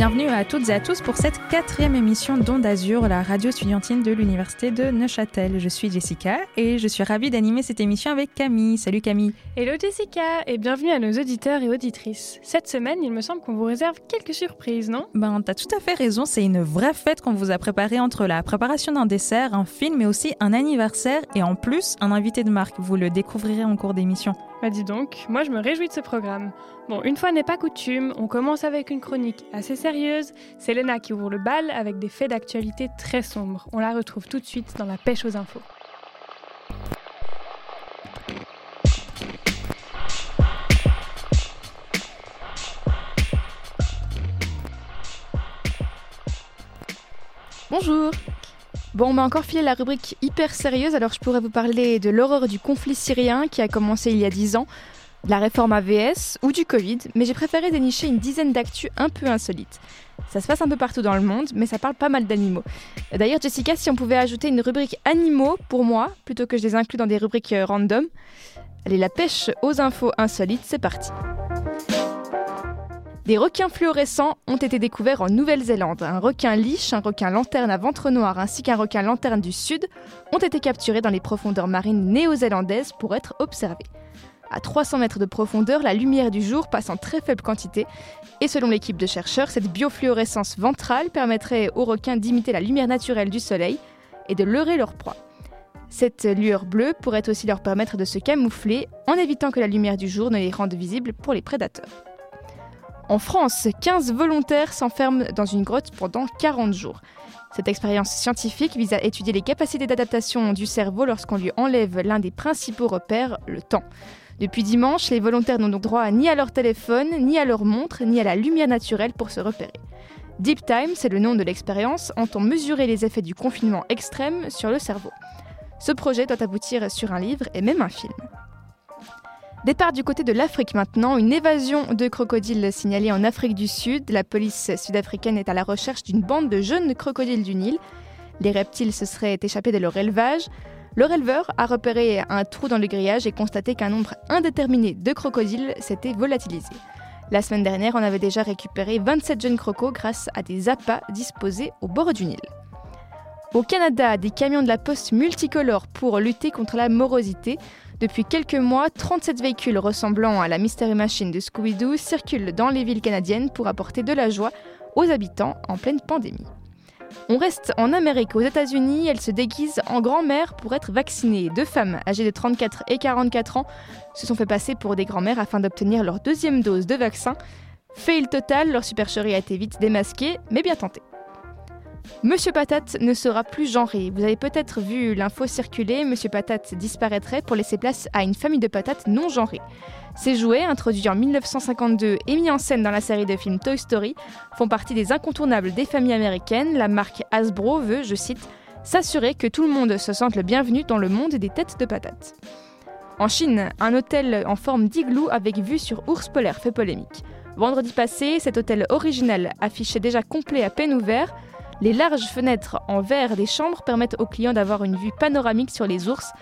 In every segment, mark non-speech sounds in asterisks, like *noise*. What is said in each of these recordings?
Bienvenue à toutes et à tous pour cette quatrième émission d'Onde Azur, la radio estudiantine de l'Université de Neuchâtel. Je suis Jessica et je suis ravie d'animer cette émission avec Camille. Salut Camille. Hello Jessica et bienvenue à nos auditeurs et auditrices. Cette semaine, il me semble qu'on vous réserve quelques surprises, non? Ben, t'as tout à fait raison, c'est une vraie fête qu'on vous a préparée entre la préparation d'un dessert, un film, mais aussi un anniversaire et en plus un invité de marque. Vous le découvrirez en cours d'émission. Bah dis donc, moi je me réjouis de ce programme. Bon, une fois n'est pas coutume, on commence avec une chronique assez sérieuse. C'est Léna qui ouvre le bal avec des faits d'actualité très sombres. On la retrouve tout de suite dans la pêche aux infos. Bonjour Bon, on m'a encore filé la rubrique hyper sérieuse, alors je pourrais vous parler de l'horreur du conflit syrien qui a commencé il y a 10 ans, de la réforme AVS ou du Covid, mais j'ai préféré dénicher une dizaine d'actus un peu insolites. Ça se passe un peu partout dans le monde, mais ça parle pas mal d'animaux. D'ailleurs, Jessica, si on pouvait ajouter une rubrique animaux pour moi, plutôt que je les inclus dans des rubriques euh, random, allez, la pêche aux infos insolites, c'est parti. Des requins fluorescents ont été découverts en Nouvelle-Zélande. Un requin liche, un requin lanterne à ventre noir ainsi qu'un requin lanterne du sud ont été capturés dans les profondeurs marines néo-zélandaises pour être observés. À 300 mètres de profondeur, la lumière du jour passe en très faible quantité et selon l'équipe de chercheurs, cette biofluorescence ventrale permettrait aux requins d'imiter la lumière naturelle du soleil et de leurrer leur proie. Cette lueur bleue pourrait aussi leur permettre de se camoufler en évitant que la lumière du jour ne les rende visibles pour les prédateurs. En France, 15 volontaires s'enferment dans une grotte pendant 40 jours. Cette expérience scientifique vise à étudier les capacités d'adaptation du cerveau lorsqu'on lui enlève l'un des principaux repères, le temps. Depuis dimanche, les volontaires n'ont donc droit ni à leur téléphone, ni à leur montre, ni à la lumière naturelle pour se repérer. Deep Time, c'est le nom de l'expérience, entend mesurer les effets du confinement extrême sur le cerveau. Ce projet doit aboutir sur un livre et même un film. Départ du côté de l'Afrique maintenant, une évasion de crocodiles signalée en Afrique du Sud. La police sud-africaine est à la recherche d'une bande de jeunes crocodiles du Nil. Les reptiles se seraient échappés de leur élevage. Leur éleveur a repéré un trou dans le grillage et constaté qu'un nombre indéterminé de crocodiles s'était volatilisé. La semaine dernière, on avait déjà récupéré 27 jeunes crocos grâce à des appâts disposés au bord du Nil. Au Canada, des camions de la poste multicolores pour lutter contre la morosité. Depuis quelques mois, 37 véhicules ressemblant à la Mystery Machine de Scooby-Doo circulent dans les villes canadiennes pour apporter de la joie aux habitants en pleine pandémie. On reste en Amérique, aux États-Unis, elle se déguise en grand-mère pour être vaccinée. Deux femmes âgées de 34 et 44 ans se sont fait passer pour des grand-mères afin d'obtenir leur deuxième dose de vaccin. Fail total, leur supercherie a été vite démasquée, mais bien tentée. Monsieur Patate ne sera plus genré. Vous avez peut-être vu l'info circuler, Monsieur Patate disparaîtrait pour laisser place à une famille de patates non genrées. Ces jouets, introduits en 1952 et mis en scène dans la série de films Toy Story, font partie des incontournables des familles américaines. La marque Hasbro veut, je cite, s'assurer que tout le monde se sente le bienvenu dans le monde des têtes de patates. En Chine, un hôtel en forme d'igloo avec vue sur ours polaire fait polémique. Vendredi passé, cet hôtel original affichait déjà complet à peine ouvert les larges fenêtres en verre des chambres permettent aux clients d'avoir une vue panoramique sur les ours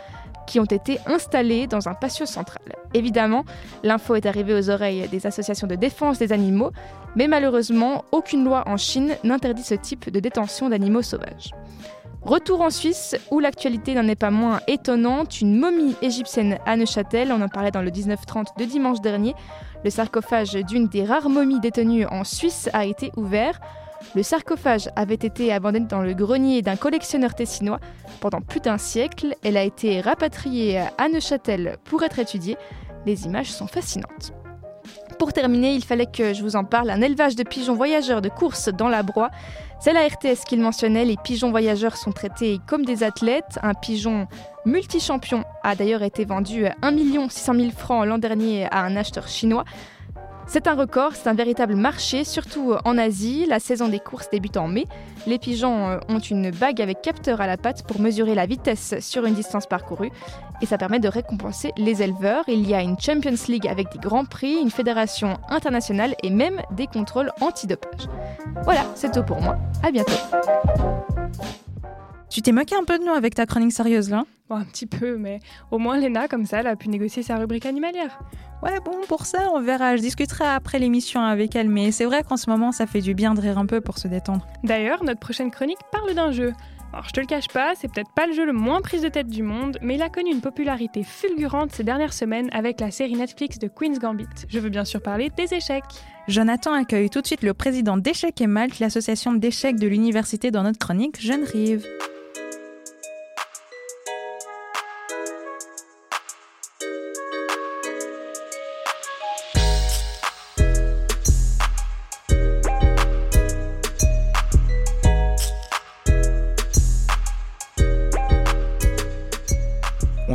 qui ont été installés dans un patio central. Évidemment, l'info est arrivée aux oreilles des associations de défense des animaux, mais malheureusement, aucune loi en Chine n'interdit ce type de détention d'animaux sauvages. Retour en Suisse, où l'actualité n'en est pas moins étonnante, une momie égyptienne à Neuchâtel, on en parlait dans le 1930 de dimanche dernier, le sarcophage d'une des rares momies détenues en Suisse a été ouvert. Le sarcophage avait été abandonné dans le grenier d'un collectionneur tessinois pendant plus d'un siècle. Elle a été rapatriée à Neuchâtel pour être étudiée. Les images sont fascinantes. Pour terminer, il fallait que je vous en parle. Un élevage de pigeons voyageurs de course dans la broie. C'est la RTS qu'il mentionnait. Les pigeons voyageurs sont traités comme des athlètes. Un pigeon multi-champion a d'ailleurs été vendu à 1 600 000 francs l'an dernier à un acheteur chinois. C'est un record, c'est un véritable marché, surtout en Asie. La saison des courses débute en mai. Les pigeons euh, ont une bague avec capteur à la patte pour mesurer la vitesse sur une distance parcourue et ça permet de récompenser les éleveurs. Il y a une Champions League avec des grands prix, une fédération internationale et même des contrôles antidopage. Voilà, c'est tout pour moi. À bientôt. Tu t'es moqué un peu de nous avec ta chronique sérieuse là? Bon, un petit peu, mais au moins Léna, comme ça, elle a pu négocier sa rubrique animalière. Ouais, bon, pour ça, on verra. Je discuterai après l'émission avec elle, mais c'est vrai qu'en ce moment, ça fait du bien de rire un peu pour se détendre. D'ailleurs, notre prochaine chronique parle d'un jeu. Alors, je te le cache pas, c'est peut-être pas le jeu le moins prise de tête du monde, mais il a connu une popularité fulgurante ces dernières semaines avec la série Netflix de Queen's Gambit. Je veux bien sûr parler des échecs. Jonathan accueille tout de suite le président d'Échecs et Malte, l'association d'échecs de l'université dans notre chronique Jeune Rive.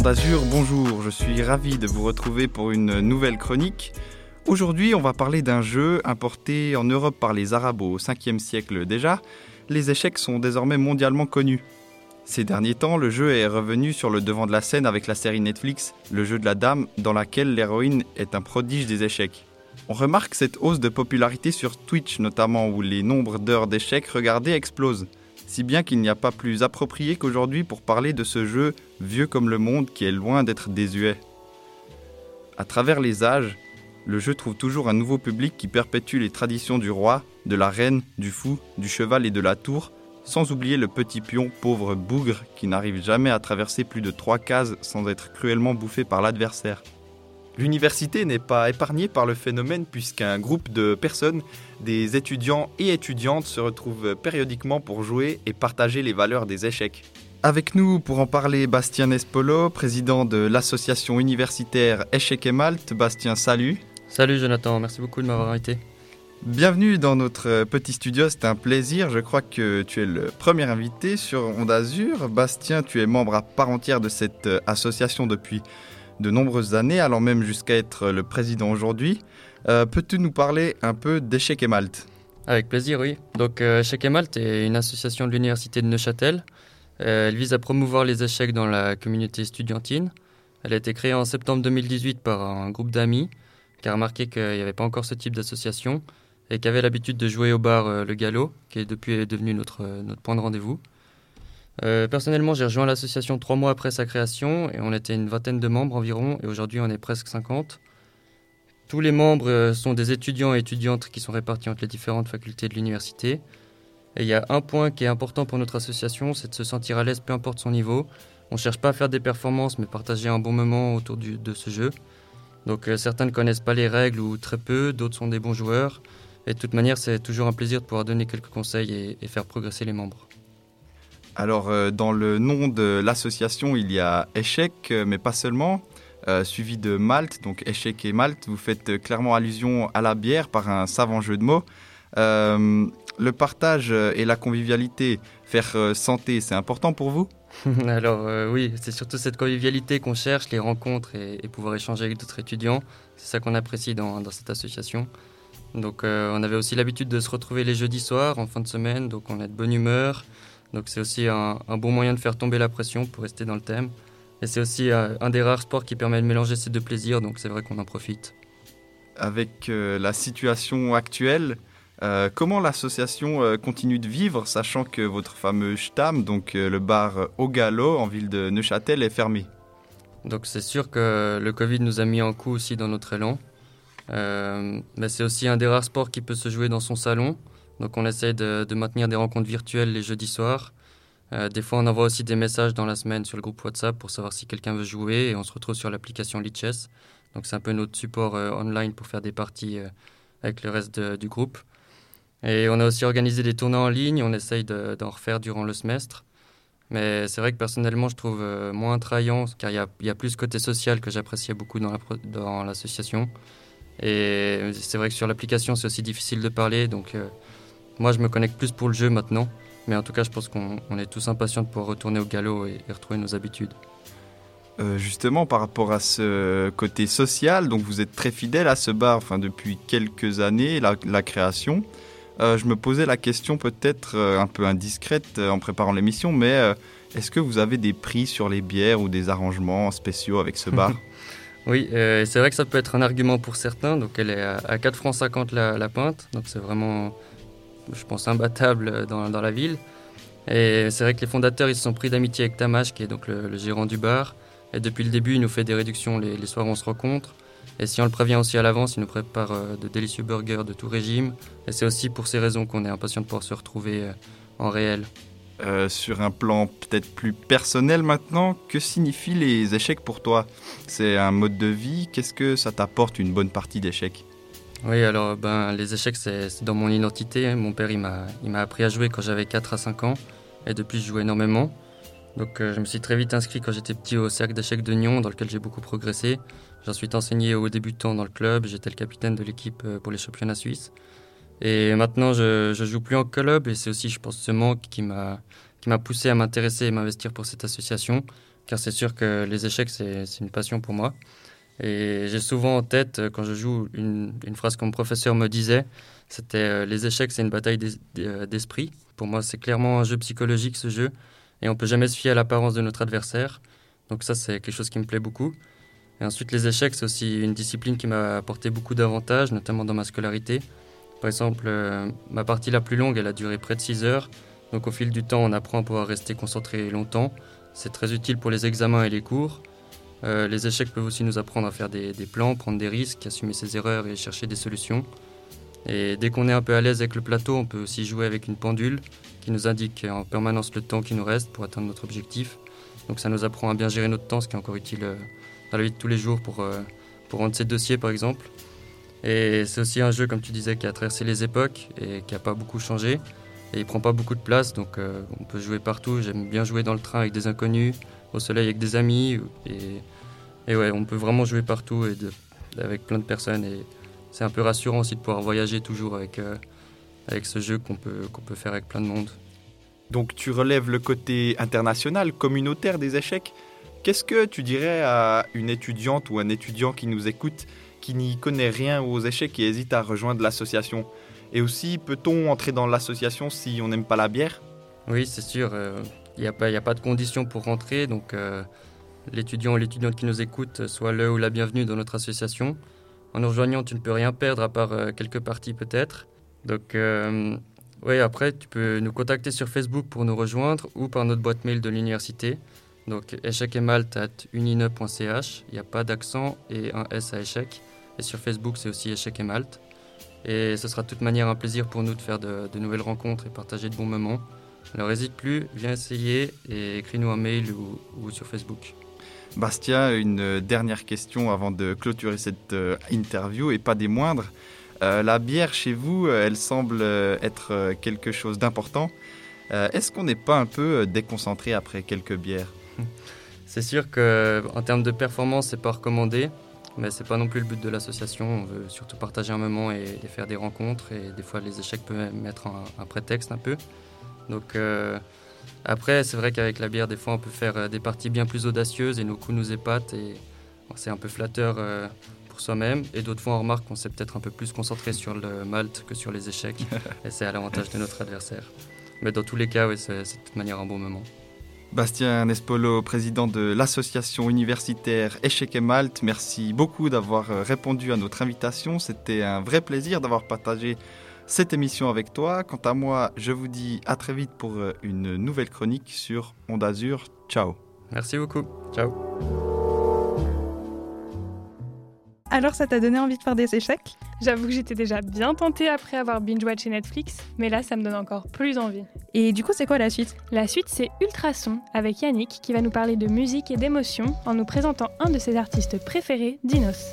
d'Azur, bonjour, je suis ravi de vous retrouver pour une nouvelle chronique. Aujourd'hui, on va parler d'un jeu importé en Europe par les Arabes au 5e siècle déjà. Les échecs sont désormais mondialement connus. Ces derniers temps, le jeu est revenu sur le devant de la scène avec la série Netflix Le jeu de la dame, dans laquelle l'héroïne est un prodige des échecs. On remarque cette hausse de popularité sur Twitch notamment, où les nombres d'heures d'échecs regardées explosent si bien qu'il n'y a pas plus approprié qu'aujourd'hui pour parler de ce jeu vieux comme le monde qui est loin d'être désuet. À travers les âges, le jeu trouve toujours un nouveau public qui perpétue les traditions du roi, de la reine, du fou, du cheval et de la tour, sans oublier le petit pion pauvre bougre qui n'arrive jamais à traverser plus de trois cases sans être cruellement bouffé par l'adversaire. L'université n'est pas épargnée par le phénomène puisqu'un groupe de personnes, des étudiants et étudiantes, se retrouvent périodiquement pour jouer et partager les valeurs des échecs. Avec nous pour en parler, Bastien Nespolo, président de l'association universitaire Échec et Malte. Bastien, salut. Salut Jonathan, merci beaucoup de m'avoir invité. Bienvenue dans notre petit studio, c'est un plaisir. Je crois que tu es le premier invité sur Onde Azur. Bastien, tu es membre à part entière de cette association depuis de nombreuses années, allant même jusqu'à être le président aujourd'hui. Euh, peux-tu nous parler un peu d'Échec et Malte? Avec plaisir, oui. Donc, euh, Échec et Malte est une association de l'Université de Neuchâtel. Euh, elle vise à promouvoir les échecs dans la communauté estudiantine. Elle a été créée en septembre 2018 par un groupe d'amis qui a remarqué qu'il n'y avait pas encore ce type d'association et qui avait l'habitude de jouer au bar Le Galop, qui est depuis devenu notre, notre point de rendez-vous. Euh, personnellement, j'ai rejoint l'association trois mois après sa création et on était une vingtaine de membres environ et aujourd'hui on est presque 50. Tous les membres euh, sont des étudiants et étudiantes qui sont répartis entre les différentes facultés de l'université. Et il y a un point qui est important pour notre association, c'est de se sentir à l'aise peu importe son niveau. On ne cherche pas à faire des performances mais partager un bon moment autour de ce jeu. Donc euh, certains ne connaissent pas les règles ou très peu, d'autres sont des bons joueurs. Et de toute manière, c'est toujours un plaisir de pouvoir donner quelques conseils et faire progresser les membres. Alors, euh, dans le nom de l'association, il y a échec, euh, mais pas seulement, euh, suivi de Malte, donc échec et Malte. Vous faites clairement allusion à la bière par un savant jeu de mots. le partage et la convivialité, faire santé, c'est important pour vous? *laughs* Alors oui, c'est surtout cette convivialité qu'on cherche, les rencontres et, pouvoir échanger avec d'autres étudiants. C'est ça qu'on apprécie dans, dans, cette association. Donc on avait aussi l'habitude de se retrouver les jeudis soirs en fin de semaine, donc on est de bonne humeur. Donc c'est aussi un, bon moyen de faire tomber la pression pour rester dans le thème. Et c'est aussi euh, un des rares sports qui permet de mélanger ces deux plaisirs, donc c'est vrai qu'on en profite. Avec euh, la situation actuelle, euh, comment l'association continue de vivre, sachant que votre fameux Stam, donc le bar Au Galop en ville de Neuchâtel, est fermé? Donc c'est sûr que le Covid nous a mis en coup aussi dans notre élan. mais c'est aussi un des rares sports qui peut se jouer dans son salon. Donc on essaie de, maintenir des rencontres virtuelles les jeudis soirs. Euh, des fois, on envoie aussi des messages dans la semaine sur le groupe WhatsApp pour savoir si quelqu'un veut jouer et on se retrouve sur l'application Lichess. Donc c'est un peu notre support euh, online pour faire des parties euh, avec le reste du groupe. Et on a aussi organisé des tournois en ligne, on essaye d'en refaire durant le semestre. Mais c'est vrai que personnellement, je trouve moins attrayant car il y, a, plus ce côté social que j'appréciais beaucoup dans l'association. et c'est vrai que sur l'application, c'est aussi difficile de parler. Moi, je me connecte plus pour le jeu maintenant. Mais en tout cas, je pense qu'on est tous impatients de pouvoir retourner au galop et, retrouver nos habitudes. Euh, justement, par rapport à ce côté social, donc vous êtes très fidèle à ce bar enfin, depuis quelques années, la, création. Euh, je me posais la question peut-être euh, un peu indiscrète en préparant l'émission, mais est-ce que vous avez des prix sur les bières ou des arrangements spéciaux avec ce bar? *laughs* *laughs* Oui, c'est vrai que ça peut être un argument pour certains. Donc elle est à, 4 francs 50 la, la pinte, donc c'est vraiment je pense, imbattable dans, dans la ville. Et c'est vrai que les fondateurs, ils se sont pris d'amitié avec Tamash, qui est donc le, gérant du bar. Et depuis le début, il nous fait des réductions les, les soirs où on se rencontre. Et si on le prévient aussi à l'avance, il nous prépare euh, de délicieux burgers de tout régime. Et c'est aussi pour ces raisons qu'on est impatient de pouvoir se retrouver euh, en réel. Euh, sur un plan peut-être plus personnel maintenant, que signifient les échecs pour toi? C'est un mode de vie? Qu'est-ce que ça t'apporte une bonne partie d'échecs? Oui, alors ben, les échecs, c'est dans mon identité. Mon père, il m'a appris à jouer quand j'avais 4 à 5 ans. Et depuis, je joue énormément. Donc je me suis très vite inscrit quand j'étais petit au cercle d'échecs de Nyon, dans lequel j'ai beaucoup progressé. J'ai ensuite enseigné aux débutants dans le club, j'étais le capitaine de l'équipe euh, pour les championnats suisses. Et maintenant, je, je joue plus en club et c'est aussi, je pense, ce manque qui m'a qui m'a poussé à m'intéresser et m'investir pour cette association, car c'est sûr que les échecs, c'est une passion pour moi. Et j'ai souvent en tête, euh, quand je joue, une, phrase que mon professeur me disait, c'était euh, Les échecs, c'est une bataille d'esprit. Pour moi, c'est clairement un jeu psychologique, ce jeu, et on peut jamais se fier à l'apparence de notre adversaire. Donc ça, c'est quelque chose qui me plaît beaucoup. Et ensuite, les échecs, c'est aussi une discipline qui m'a apporté beaucoup d'avantages, notamment dans ma scolarité. Par exemple, euh, ma partie la plus longue, elle a duré près de 6 heures. Donc au fil du temps, on apprend à pouvoir rester concentré longtemps. C'est très utile pour les examens et les cours. Euh, les échecs peuvent aussi nous apprendre à faire des, plans, prendre des risques, assumer ses erreurs et chercher des solutions. Et dès qu'on est un peu à l'aise avec le plateau, on peut aussi jouer avec une pendule qui nous indique en permanence le temps qui nous reste pour atteindre notre objectif. Donc ça nous apprend à bien gérer notre temps, ce qui est encore utile euh, dans la vie de tous les jours pour, euh, pour rendre ses dossiers par exemple. Et c'est aussi un jeu, comme tu disais, qui a traversé les époques et qui n'a pas beaucoup changé. Et il prend pas beaucoup de place, donc euh, on peut jouer partout. J'aime bien jouer dans le train avec des inconnus, au soleil avec des amis. Et, et ouais, on peut vraiment jouer partout et avec plein de personnes. Et c'est un peu rassurant aussi de pouvoir voyager toujours avec, euh, avec ce jeu qu'on peut, qu'on peut faire avec plein de monde. Donc tu relèves le côté international, communautaire des échecs. Qu'est-ce que tu dirais à une étudiante ou un étudiant qui nous écoute, qui n'y connaît rien aux échecs et hésite à rejoindre l'association? Et aussi, peut-on entrer dans l'association si on n'aime pas la bière? Oui, c'est sûr. Il euh, n'y a, pas, a pas de conditions pour rentrer. Donc, euh, l'étudiant ou l'étudiante qui nous écoute soit le ou la bienvenue dans notre association. En nous rejoignant, tu ne peux rien perdre à part euh, quelques parties peut-être. Donc, oui, après, tu peux nous contacter sur Facebook pour nous rejoindre ou par notre boîte mail de l'université. Donc échec et malte at unine.ch, il n'y a pas d'accent et un S à échec. Et sur Facebook, c'est aussi échec et malte. Et ce sera de toute manière un plaisir pour nous de faire de, nouvelles rencontres et partager de bons moments. Alors n'hésite plus, viens essayer et écris-nous un mail ou, sur Facebook. Bastia, une dernière question avant de clôturer cette euh, interview et pas des moindres. Euh, la bière chez vous, euh, elle semble être quelque chose d'important. Est-ce qu'on n'est pas un peu déconcentré après quelques bières? *laughs* C'est sûr qu'en termes de performance, c'est pas recommandé, mais c'est pas non plus le but de l'association. On veut surtout partager un moment et, faire des rencontres, et des fois les échecs peuvent mettre un, prétexte un peu. Donc euh, après, c'est vrai qu'avec la bière, des fois, on peut faire euh, des parties bien plus audacieuses et nos coups nous épatent, et c'est un peu flatteur euh, pour soi-même. Et d'autres fois, on remarque qu'on s'est peut-être un peu plus concentré sur le malte que sur les échecs, *laughs* et c'est à l'avantage de notre adversaire. Mais dans tous les cas, oui, c'est de toute manière un bon moment. Bastien Nespolo, président de l'association universitaire Échec et Malte, merci beaucoup d'avoir répondu à notre invitation. C'était un vrai plaisir d'avoir partagé cette émission avec toi. Quant à moi, je vous dis à très vite pour euh, une nouvelle chronique sur Onde Azur. Ciao. Merci beaucoup. Ciao. Alors, ça t'a donné envie de faire des échecs? J'avoue que j'étais déjà bien tentée après avoir binge-watché Netflix, mais là, ça me donne encore plus envie. Et du coup, c'est quoi la suite? La suite, c'est Ultrason, avec Yannick, qui va nous parler de musique et d'émotion en nous présentant un de ses artistes préférés, Dinos.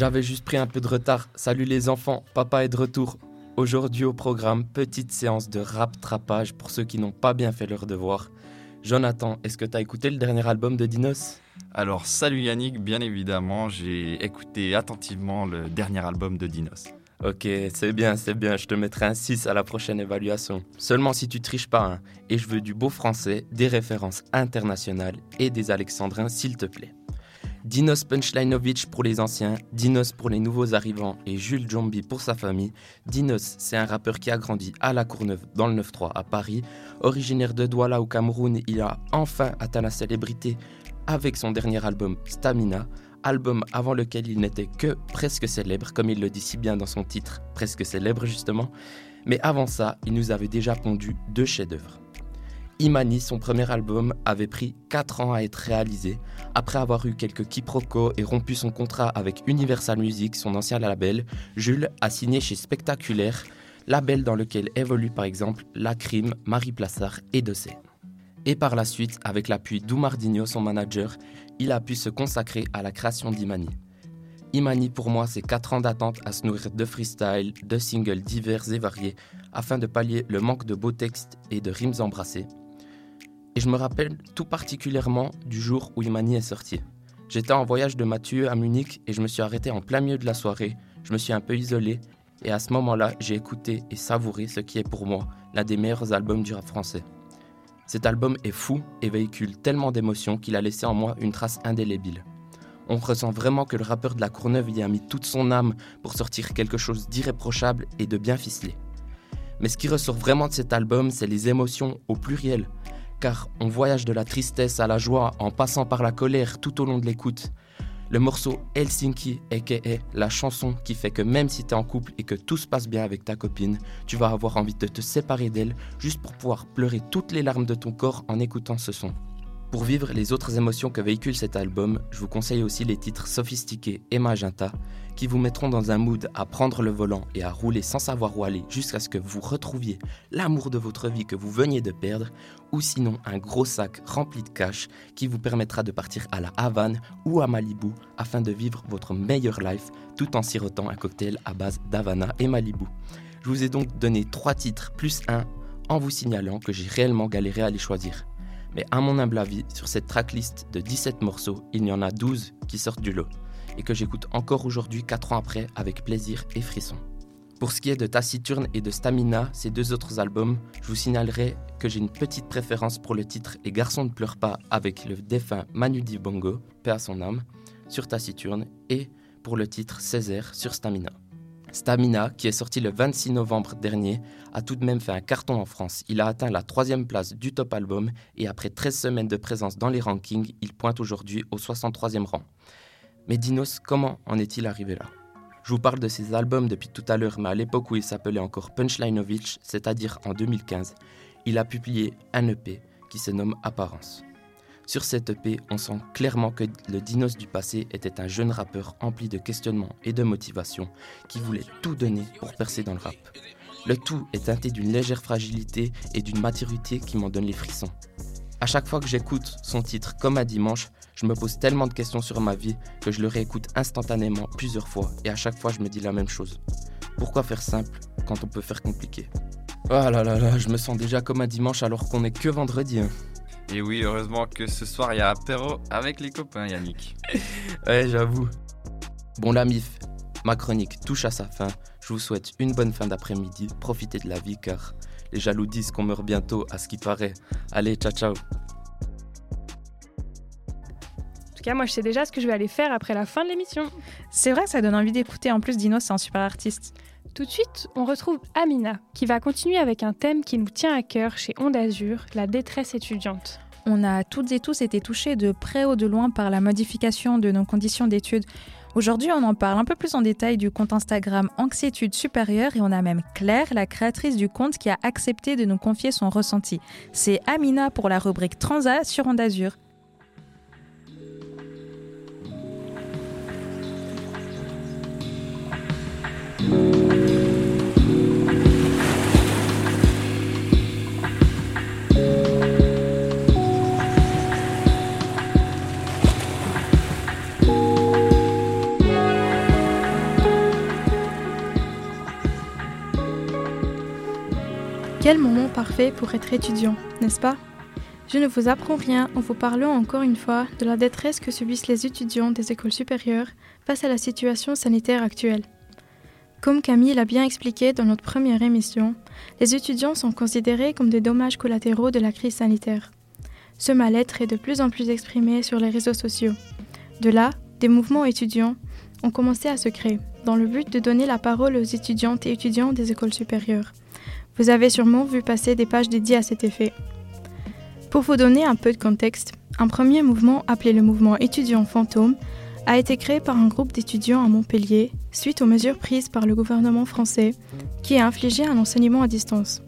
J'avais juste pris un peu de retard. Salut les enfants, papa est de retour. Aujourd'hui au programme, petite séance de rap-trapage pour ceux qui n'ont pas bien fait leur devoir. Jonathan, est-ce que tu as écouté le dernier album de Dinos? Alors, salut Yannick, bien évidemment, j'ai écouté attentivement le dernier album de Dinos. Ok, c'est bien, c'est bien, je te mettrai un 6 à la prochaine évaluation. Seulement si tu triches pas, hein. Et je veux du beau français, des références internationales et des alexandrins, s'il te plaît. Dinos Punchlinovic pour les anciens, Dinos pour les nouveaux arrivants et Jules Jombi pour sa famille. Dinos, c'est un rappeur qui a grandi à La Courneuve dans le 9-3 à Paris. Originaire de Douala au Cameroun, il a enfin atteint la célébrité avec son dernier album Stamina, album avant lequel il n'était que presque célèbre, comme il le dit si bien dans son titre, presque célèbre justement. Mais avant ça, il nous avait déjà pondu deux chefs-d'œuvre. Imani, son premier album, avait pris 4 ans à être réalisé, après avoir eu quelques quiproquos et rompu son contrat avec Universal Music, son ancien label, Jules a signé chez Spectaculaire, label dans lequel évoluent par exemple La Crime, Marie Plassard et Dossé. Et par la suite, avec l'appui d'Oumardinho, son manager, il a pu se consacrer à la création d'Imani. Imani, pour moi, c'est 4 ans d'attente à se nourrir de freestyle, de singles divers et variés, afin de pallier le manque de beaux textes et de rimes embrassées, et je me rappelle tout particulièrement du jour où Imani est sorti. J'étais en voyage de Mathieu à Munich et je me suis arrêté en plein milieu de la soirée. Je me suis un peu isolé et à ce moment-là, j'ai écouté et savouré ce qui est pour moi l'un des meilleurs albums du rap français. Cet album est fou et véhicule tellement d'émotions qu'il a laissé en moi une trace indélébile. On ressent vraiment que le rappeur de la Courneuve y a mis toute son âme pour sortir quelque chose d'irréprochable et de bien ficelé. Mais ce qui ressort vraiment de cet album, c'est les émotions au pluriel, car on voyage de la tristesse à la joie en passant par la colère tout au long de l'écoute. Le morceau Helsinki, aka la chanson qui fait que même si tu es en couple et que tout se passe bien avec ta copine, tu vas avoir envie de te séparer d'elle juste pour pouvoir pleurer toutes les larmes de ton corps en écoutant ce son. Pour vivre les autres émotions que véhicule cet album, je vous conseille aussi les titres sophistiqués et magenta qui vous mettront dans un mood à prendre le volant et à rouler sans savoir où aller jusqu'à ce que vous retrouviez l'amour de votre vie que vous veniez de perdre ou sinon un gros sac rempli de cash qui vous permettra de partir à la Havane ou à Malibu afin de vivre votre meilleur life tout en sirotant un cocktail à base d'Havana et Malibu. Je vous ai donc donné trois titres plus un en vous signalant que j'ai réellement galéré à les choisir. Mais à mon humble avis, sur cette tracklist de 17 morceaux, il y en a 12 qui sortent du lot, et que j'écoute encore aujourd'hui 4 ans après avec plaisir et frisson. Pour ce qui est de Taciturne et de Stamina, ces deux autres albums, je vous signalerai que j'ai une petite préférence pour le titre Les garçons ne pleurent pas avec le défunt Manu Dibongo, paix à son âme, sur Taciturne, et pour le titre Césaire sur Stamina. Stamina, qui est sorti le 26 novembre dernier, a tout de même fait un carton en France. Il a atteint la troisième place du top album et après 13 semaines de présence dans les rankings, il pointe aujourd'hui au 63e rang. Mais Dinos, comment en est-il arrivé là? Je vous parle de ses albums depuis tout à l'heure, mais à l'époque où il s'appelait encore Punchlinovich, c'est-à-dire en 2015, il a publié un EP qui se nomme Apparence. Sur cette EP, on sent clairement que le Dinos du passé était un jeune rappeur empli de questionnements et de motivation qui voulait tout donner pour percer dans le rap. Le tout est teinté d'une légère fragilité et d'une maturité qui m'en donne les frissons. À chaque fois que j'écoute son titre comme un dimanche, je me pose tellement de questions sur ma vie que je le réécoute instantanément plusieurs fois et à chaque fois je me dis la même chose. Pourquoi faire simple quand on peut faire compliqué? Oh là là là, je me sens déjà comme un dimanche alors qu'on est que vendredi. Hein. Et oui, heureusement que ce soir il y a apéro avec les copains, Yannick. *laughs* ouais, j'avoue. Bon, la MIF, ma chronique touche à sa fin. Je vous souhaite une bonne fin d'après-midi. Profitez de la vie car les jaloux disent qu'on meurt bientôt, à ce qui paraît. Allez, ciao ciao. En tout cas, moi je sais déjà ce que je vais aller faire après la fin de l'émission. C'est vrai que ça donne envie d'écouter. En plus, Dino, c'est un super artiste. Tout de suite, on retrouve Amina, qui va continuer avec un thème qui nous tient à cœur chez Onde Azur, la détresse étudiante. On a toutes et tous été touchés de près ou de loin par la modification de nos conditions d'études. Aujourd'hui, on en parle un peu plus en détail du compte Instagram Anxiétude Supérieure et on a même Claire, la créatrice du compte, qui a accepté de nous confier son ressenti. C'est Amina pour la rubrique Transat sur Onde Azur. Quel moment parfait pour être étudiant, n'est-ce pas? Je ne vous apprends rien en vous parlant encore une fois de la détresse que subissent les étudiants des écoles supérieures face à la situation sanitaire actuelle. Comme Camille l'a bien expliqué dans notre première émission, les étudiants sont considérés comme des dommages collatéraux de la crise sanitaire. Ce mal-être est de plus en plus exprimé sur les réseaux sociaux. De là, des mouvements étudiants ont commencé à se créer, dans le but de donner la parole aux étudiantes et étudiants des écoles supérieures. Vous avez sûrement vu passer des pages dédiées à cet effet. Pour vous donner un peu de contexte, un premier mouvement appelé le mouvement étudiant fantôme a été créé par un groupe d'étudiants à Montpellier suite aux mesures prises par le gouvernement français qui a infligé un enseignement à distance.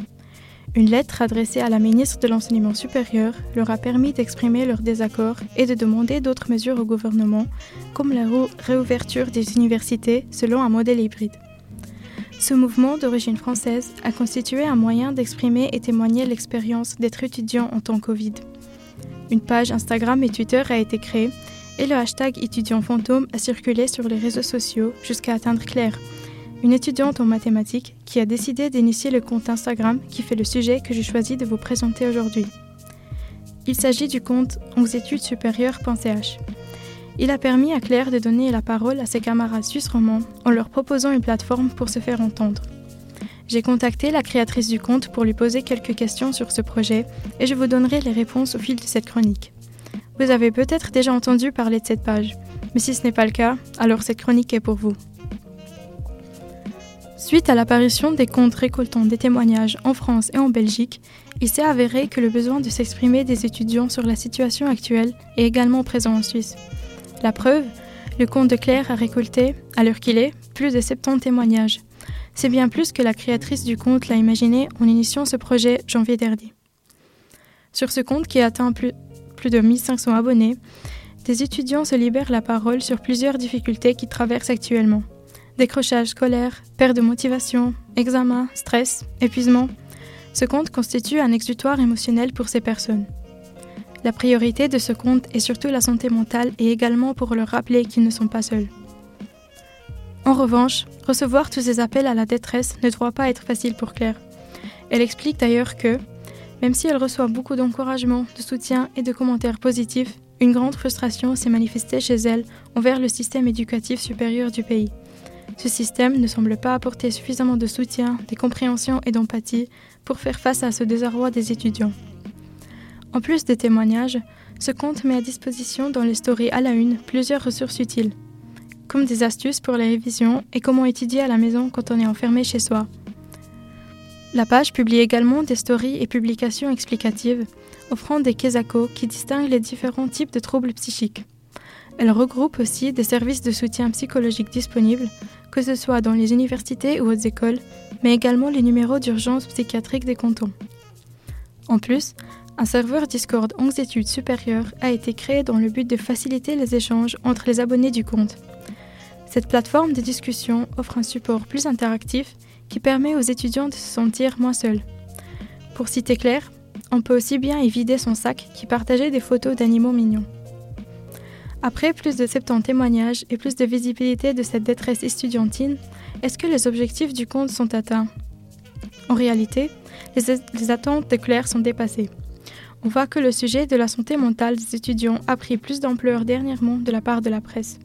Une lettre adressée à la ministre de l'Enseignement supérieur leur a permis d'exprimer leur désaccord et de demander d'autres mesures au gouvernement, comme la réouverture des universités selon un modèle hybride. Ce mouvement d'origine française a constitué un moyen d'exprimer et témoigner l'expérience d'être étudiant en temps Covid. Une page Instagram et Twitter a été créée et le hashtag étudiant fantôme a circulé sur les réseaux sociaux jusqu'à atteindre Claire, une étudiante en mathématiques qui a décidé d'initier le compte Instagram qui fait le sujet que j'ai choisi de vous présenter aujourd'hui. Il s'agit du compte onsétudessupérieures.ch. Il a permis à Claire de donner la parole à ses camarades suisses romans en leur proposant une plateforme pour se faire entendre. J'ai contacté la créatrice du compte pour lui poser quelques questions sur ce projet et je vous donnerai les réponses au fil de cette chronique. Vous avez peut-être déjà entendu parler de cette page, mais si ce n'est pas le cas, alors cette chronique est pour vous. Suite à l'apparition des comptes récoltant des témoignages en France et en Belgique, il s'est avéré que le besoin de s'exprimer des étudiants sur la situation actuelle est également présent en Suisse. La preuve, le compte de Claire a récolté, à l'heure qu'il est, plus de 70 témoignages. C'est bien plus que la créatrice du compte l'a imaginé en initiant ce projet janvier dernier. Sur ce compte qui atteint plus, plus de 1500 abonnés, des étudiants se libèrent la parole sur plusieurs difficultés qu'ils traversent actuellement décrochage scolaire, perte de motivation, examen, stress, épuisement. Ce compte constitue un exutoire émotionnel pour ces personnes. La priorité de ce compte est surtout la santé mentale et également pour leur rappeler qu'ils ne sont pas seuls. En revanche, recevoir tous ces appels à la détresse ne doit pas être facile pour Claire. Elle explique d'ailleurs que, même si elle reçoit beaucoup d'encouragement, de soutien et de commentaires positifs, une grande frustration s'est manifestée chez elle envers le système éducatif supérieur du pays. Ce système ne semble pas apporter suffisamment de soutien, de compréhension et d'empathie pour faire face à ce désarroi des étudiants. En plus des témoignages, ce compte met à disposition dans les stories à la une plusieurs ressources utiles, comme des astuces pour les révisions et comment étudier à la maison quand on est enfermé chez soi. La page publie également des stories et publications explicatives, offrant des quesacos qui distinguent les différents types de troubles psychiques. Elle regroupe aussi des services de soutien psychologique disponibles, que ce soit dans les universités ou autres écoles, mais également les numéros d'urgence psychiatrique des cantons. En plus, un serveur Discord études supérieures a été créé dans le but de faciliter les échanges entre les abonnés du compte. Cette plateforme de discussion offre un support plus interactif qui permet aux étudiants de se sentir moins seuls. Pour citer clair, on peut aussi bien y vider son sac qui partageait des photos d'animaux mignons. Après plus de 70 témoignages et plus de visibilité de cette détresse estudiantine, est-ce que les objectifs du compte sont atteints? En réalité, les, attentes de Claire sont dépassées. On voit que le sujet de la santé mentale des étudiants a pris plus d'ampleur dernièrement de la part de la presse.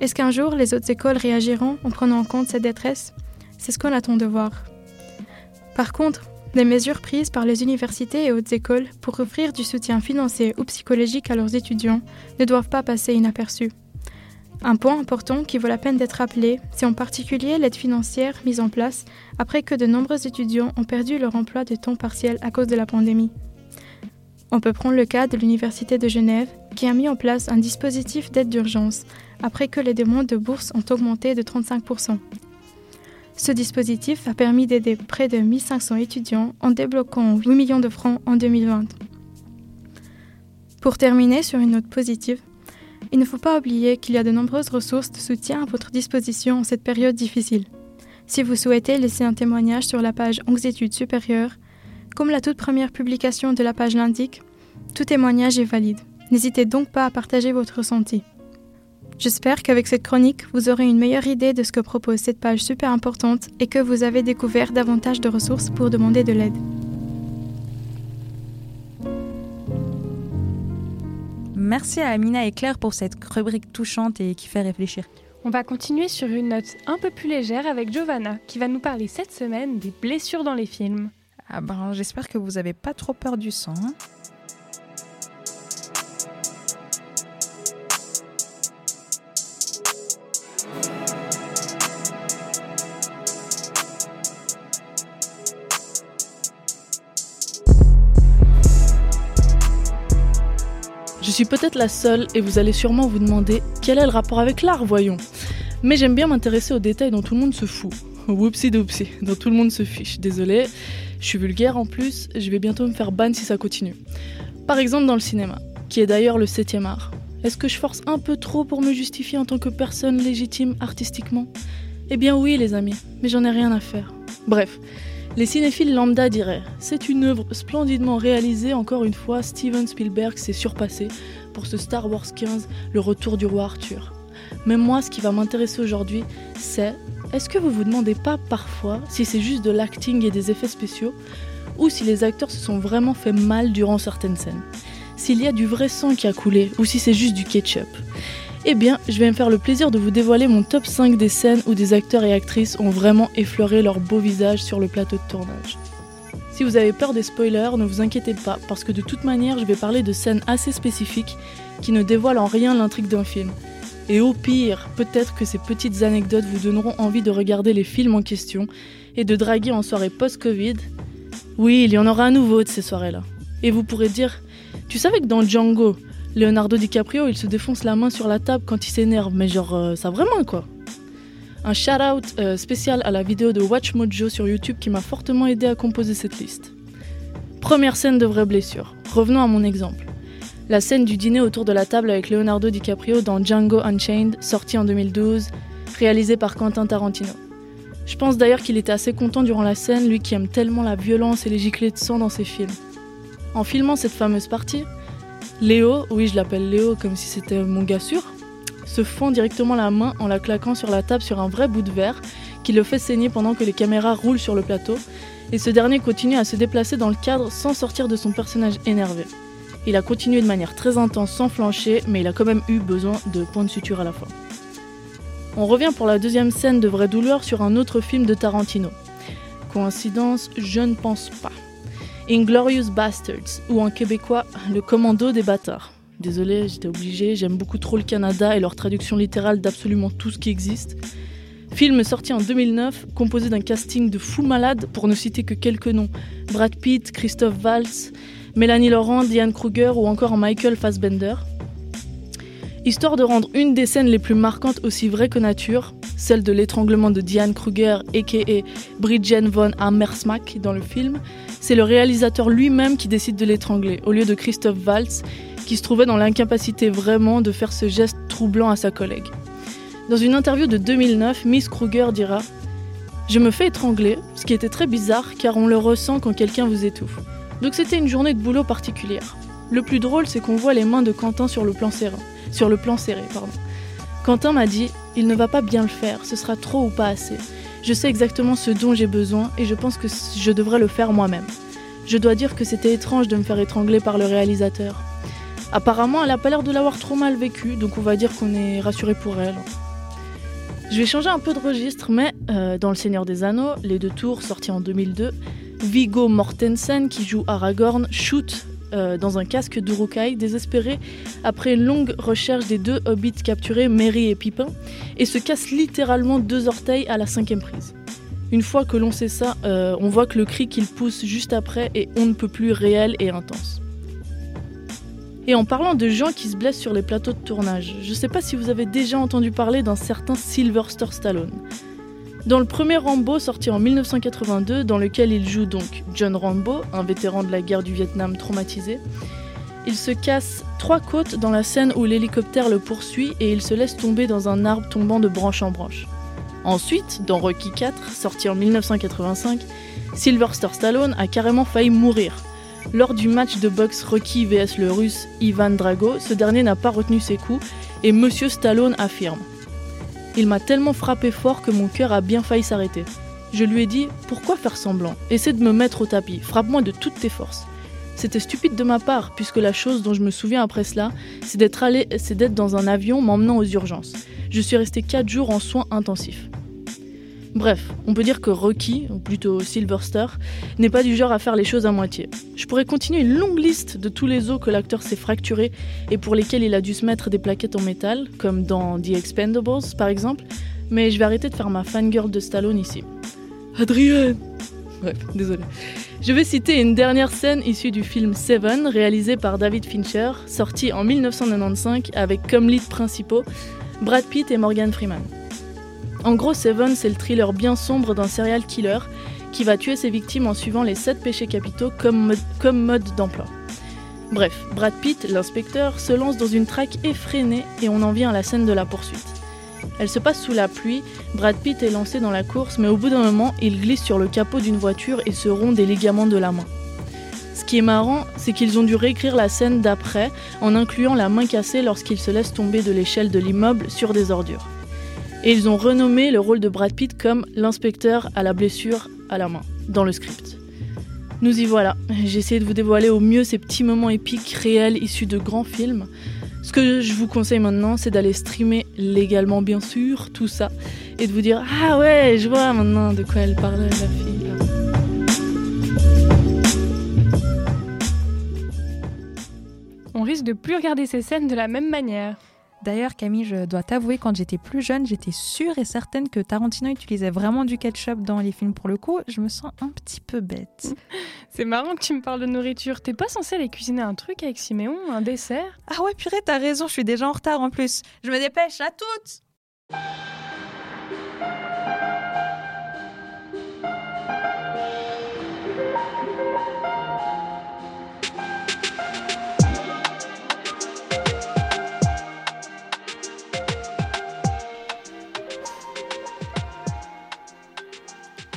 Est-ce qu'un jour les autres écoles réagiront en prenant en compte cette détresse? C'est ce qu'on attend de voir. Par contre, des mesures prises par les universités et hautes écoles pour offrir du soutien financier ou psychologique à leurs étudiants ne doivent pas passer inaperçus. Un point important qui vaut la peine d'être rappelé, c'est en particulier l'aide financière mise en place après que de nombreux étudiants ont perdu leur emploi de temps partiel à cause de la pandémie. On peut prendre le cas de l'Université de Genève qui a mis en place un dispositif d'aide d'urgence après que les demandes de bourse ont augmenté de 35%. Ce dispositif a permis d'aider près de 1500 étudiants en débloquant 8 millions de francs en 2020. Pour terminer sur une note positive, il ne faut pas oublier qu'il y a de nombreuses ressources de soutien à votre disposition en cette période difficile. Si vous souhaitez laisser un témoignage sur la page Anxétude supérieure, comme la toute première publication de la page l'indique, tout témoignage est valide. N'hésitez donc pas à partager votre ressenti. J'espère qu'avec cette chronique, vous aurez une meilleure idée de ce que propose cette page super importante et que vous avez découvert davantage de ressources pour demander de l'aide. Merci à Amina et Claire pour cette rubrique touchante et qui fait réfléchir. On va continuer sur une note un peu plus légère avec Giovanna qui va nous parler cette semaine des blessures dans les films. Ah ben, j'espère que vous n'avez pas trop peur du sang. Hein. Je suis peut-être la seule et vous allez sûrement vous demander quel est le rapport avec l'art, voyons. Mais j'aime bien m'intéresser aux détails dont tout le monde se fout. Whoopsie doopsie, dont tout le monde se fiche. Désolé, je suis vulgaire en plus, je vais bientôt me faire ban si ça continue. Par exemple dans le cinéma, qui est d'ailleurs le septième art. Est-ce que je force un peu trop pour me justifier en tant que personne légitime artistiquement? Eh bien oui les amis, mais j'en ai rien à faire. Bref, les cinéphiles lambda diraient c'est une œuvre splendidement réalisée, encore une fois, Steven Spielberg s'est surpassé pour ce Star Wars 15, le retour du roi Arthur. Mais moi, ce qui va m'intéresser aujourd'hui, c'est est-ce que vous vous demandez pas parfois si c'est juste de l'acting et des effets spéciaux, ou si les acteurs se sont vraiment fait mal durant certaines scènes? S'il y a du vrai sang qui a coulé, ou si c'est juste du ketchup? Eh bien, je vais me faire le plaisir de vous dévoiler mon top 5 des scènes où des acteurs et actrices ont vraiment effleuré leur beau visage sur le plateau de tournage. Si vous avez peur des spoilers, ne vous inquiétez pas, parce que de toute manière, je vais parler de scènes assez spécifiques qui ne dévoilent en rien l'intrigue d'un film. Et au pire, peut-être que ces petites anecdotes vous donneront envie de regarder les films en question et de draguer en soirée post-Covid. Oui, il y en aura à nouveau de ces soirées-là. Et vous pourrez dire, tu savais que dans Django, Leonardo DiCaprio, il se défonce la main sur la table quand il s'énerve, mais genre, euh, ça vraiment quoi. Un shout-out euh, spécial à la vidéo de Watch Mojo sur YouTube qui m'a fortement aidé à composer cette liste. Première scène de vraie blessure. Revenons à mon exemple. La scène du dîner autour de la table avec Leonardo DiCaprio dans Django Unchained, sorti en 2012, réalisé par Quentin Tarantino. Je pense d'ailleurs qu'il était assez content durant la scène, lui qui aime tellement la violence et les giclées de sang dans ses films. En filmant cette fameuse partie, Léo, oui je l'appelle Léo comme si c'était mon gars sûr, se fend directement la main en la claquant sur la table sur un vrai bout de verre qui le fait saigner pendant que les caméras roulent sur le plateau, et ce dernier continue à se déplacer dans le cadre sans sortir de son personnage énervé. Il a continué de manière très intense sans flancher, mais il a quand même eu besoin de points de suture à la fin. On revient pour la deuxième scène de vraie douleur sur un autre film de Tarantino. Coïncidence, je ne pense pas. Inglorious Bastards, ou en québécois, Le Commando des bâtards. Désolé, j'étais obligé, j'aime beaucoup trop le Canada et leur traduction littérale d'absolument tout ce qui existe. Film sorti en 2009, composé d'un casting de fous malades, pour ne citer que quelques noms. Brad Pitt, Christophe Waltz, Mélanie Laurent, Diane Kruger ou encore Michael Fassbender. Histoire de rendre une des scènes les plus marquantes aussi vraie que nature, celle de l'étranglement de Diane Kruger, a.k.a. Bridget von Hammersmack dans le film, c'est le réalisateur lui-même qui décide de l'étrangler, au lieu de Christophe Waltz, qui se trouvait dans l'incapacité vraiment de faire ce geste troublant à sa collègue. Dans une interview de 2009, Miss Kruger dira Je me fais étrangler, ce qui était très bizarre car on le ressent quand quelqu'un vous étouffe. Donc c'était une journée de boulot particulière. Le plus drôle, c'est qu'on voit les mains de Quentin sur le plan serré. Quentin m'a dit Il ne va pas bien le faire, ce sera trop ou pas assez. Je sais exactement ce dont j'ai besoin et je pense que je devrais le faire moi-même. Je dois dire que c'était étrange de me faire étrangler par le réalisateur. Apparemment, elle a pas l'air de l'avoir trop mal vécu, donc on va dire qu'on est rassuré pour elle. Je vais changer un peu de registre, mais euh, dans Le Seigneur des Anneaux, les deux tours sortis en 2002, Viggo Mortensen, qui joue Aragorn, shoot euh, dans un casque d'Urukai, désespéré après une longue recherche des deux hobbits capturés, Merry et Pipin, et se casse littéralement deux orteils à la cinquième prise. Une fois que l'on sait ça, euh, on voit que le cri qu'il pousse juste après est on ne peut plus réel et intense. Et en parlant de gens qui se blessent sur les plateaux de tournage, je ne sais pas si vous avez déjà entendu parler d'un certain Sylvester Stallone. Dans le premier Rambo sorti en 1982, dans lequel il joue donc John Rambo, un vétéran de la guerre du Vietnam traumatisé, il se casse trois côtes dans la scène où l'hélicoptère le poursuit et il se laisse tomber dans un arbre tombant de branche en branche. Ensuite, dans Rocky IV, sorti en 1985, Sylvester Stallone a carrément failli mourir. Lors du match de boxe Rocky vs le russe Ivan Drago, ce dernier n'a pas retenu ses coups et Monsieur Stallone affirme il m'a tellement frappé fort que mon cœur a bien failli s'arrêter. Je lui ai dit Pourquoi faire semblant? Essaie de me mettre au tapis, frappe-moi de toutes tes forces. C'était stupide de ma part, puisque la chose dont je me souviens après cela, c'est d'être allé, c'est d'être dans un avion m'emmenant aux urgences. Je suis resté 4 jours en soins intensifs. Bref, on peut dire que Rocky, ou plutôt Sylvester, n'est pas du genre à faire les choses à moitié. Je pourrais continuer une longue liste de tous les os que l'acteur s'est fracturé et pour lesquels il a dû se mettre des plaquettes en métal, comme dans The Expendables par exemple, mais je vais arrêter de faire ma fangirl de Stallone ici. Adrienne Bref, désolé. Je vais citer une dernière scène issue du film Seven, réalisé par David Fincher, sorti en 1995 avec comme lead principaux Brad Pitt et Morgan Freeman. En gros, Seven, c'est le thriller bien sombre d'un serial killer qui va tuer ses victimes en suivant les 7 péchés capitaux comme mode, d'emploi. Bref, Brad Pitt, l'inspecteur, se lance dans une traque effrénée et on en vient à la scène de la poursuite. Elle se passe sous la pluie, Brad Pitt est lancé dans la course, mais au bout d'un moment, il glisse sur le capot d'une voiture et se rompt des ligaments de la main. Ce qui est marrant, c'est qu'ils ont dû réécrire la scène d'après en incluant la main cassée lorsqu'il se laisse tomber de l'échelle de l'immeuble sur des ordures. Et ils ont renommé le rôle de Brad Pitt comme l'inspecteur à la blessure à la main, dans le script. Nous y voilà, j'ai essayé de vous dévoiler au mieux ces petits moments épiques réels issus de grands films. Ce que je vous conseille maintenant, c'est d'aller streamer légalement, bien sûr, tout ça, et de vous dire Ah ouais, je vois maintenant de quoi elle parlait, la fille. On risque de plus regarder ces scènes de la même manière. D'ailleurs, Camille, je dois t'avouer, quand j'étais plus jeune, j'étais sûre et certaine que Tarantino utilisait vraiment du ketchup dans les films. Pour le coup, je me sens un petit peu bête. *laughs* C'est marrant que tu me parles de nourriture. T'es pas censé aller cuisiner un truc avec Siméon, un dessert? Ah ouais, purée, t'as raison, je suis déjà en retard en plus. Je me dépêche, à toutes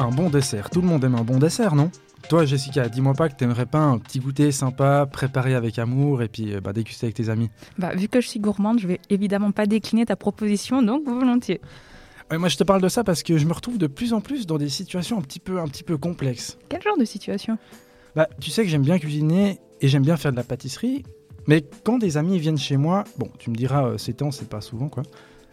Un bon dessert. Tout le monde aime un bon dessert, non? Toi, Jessica, dis-moi pas que t'aimerais pas un petit goûter sympa, préparé avec amour et puis euh, bah, déguster avec tes amis. Bah, vu que je suis gourmande, je vais évidemment pas décliner ta proposition, donc volontiers. Ouais, moi, je te parle de ça parce que je me retrouve de plus en plus dans des situations un petit peu, un petit peu complexes. Quel genre de situation? Bah, tu sais que j'aime bien cuisiner et j'aime bien faire de la pâtisserie, mais quand des amis viennent chez moi, bon, tu me diras, euh, ces temps, c'est pas souvent quoi,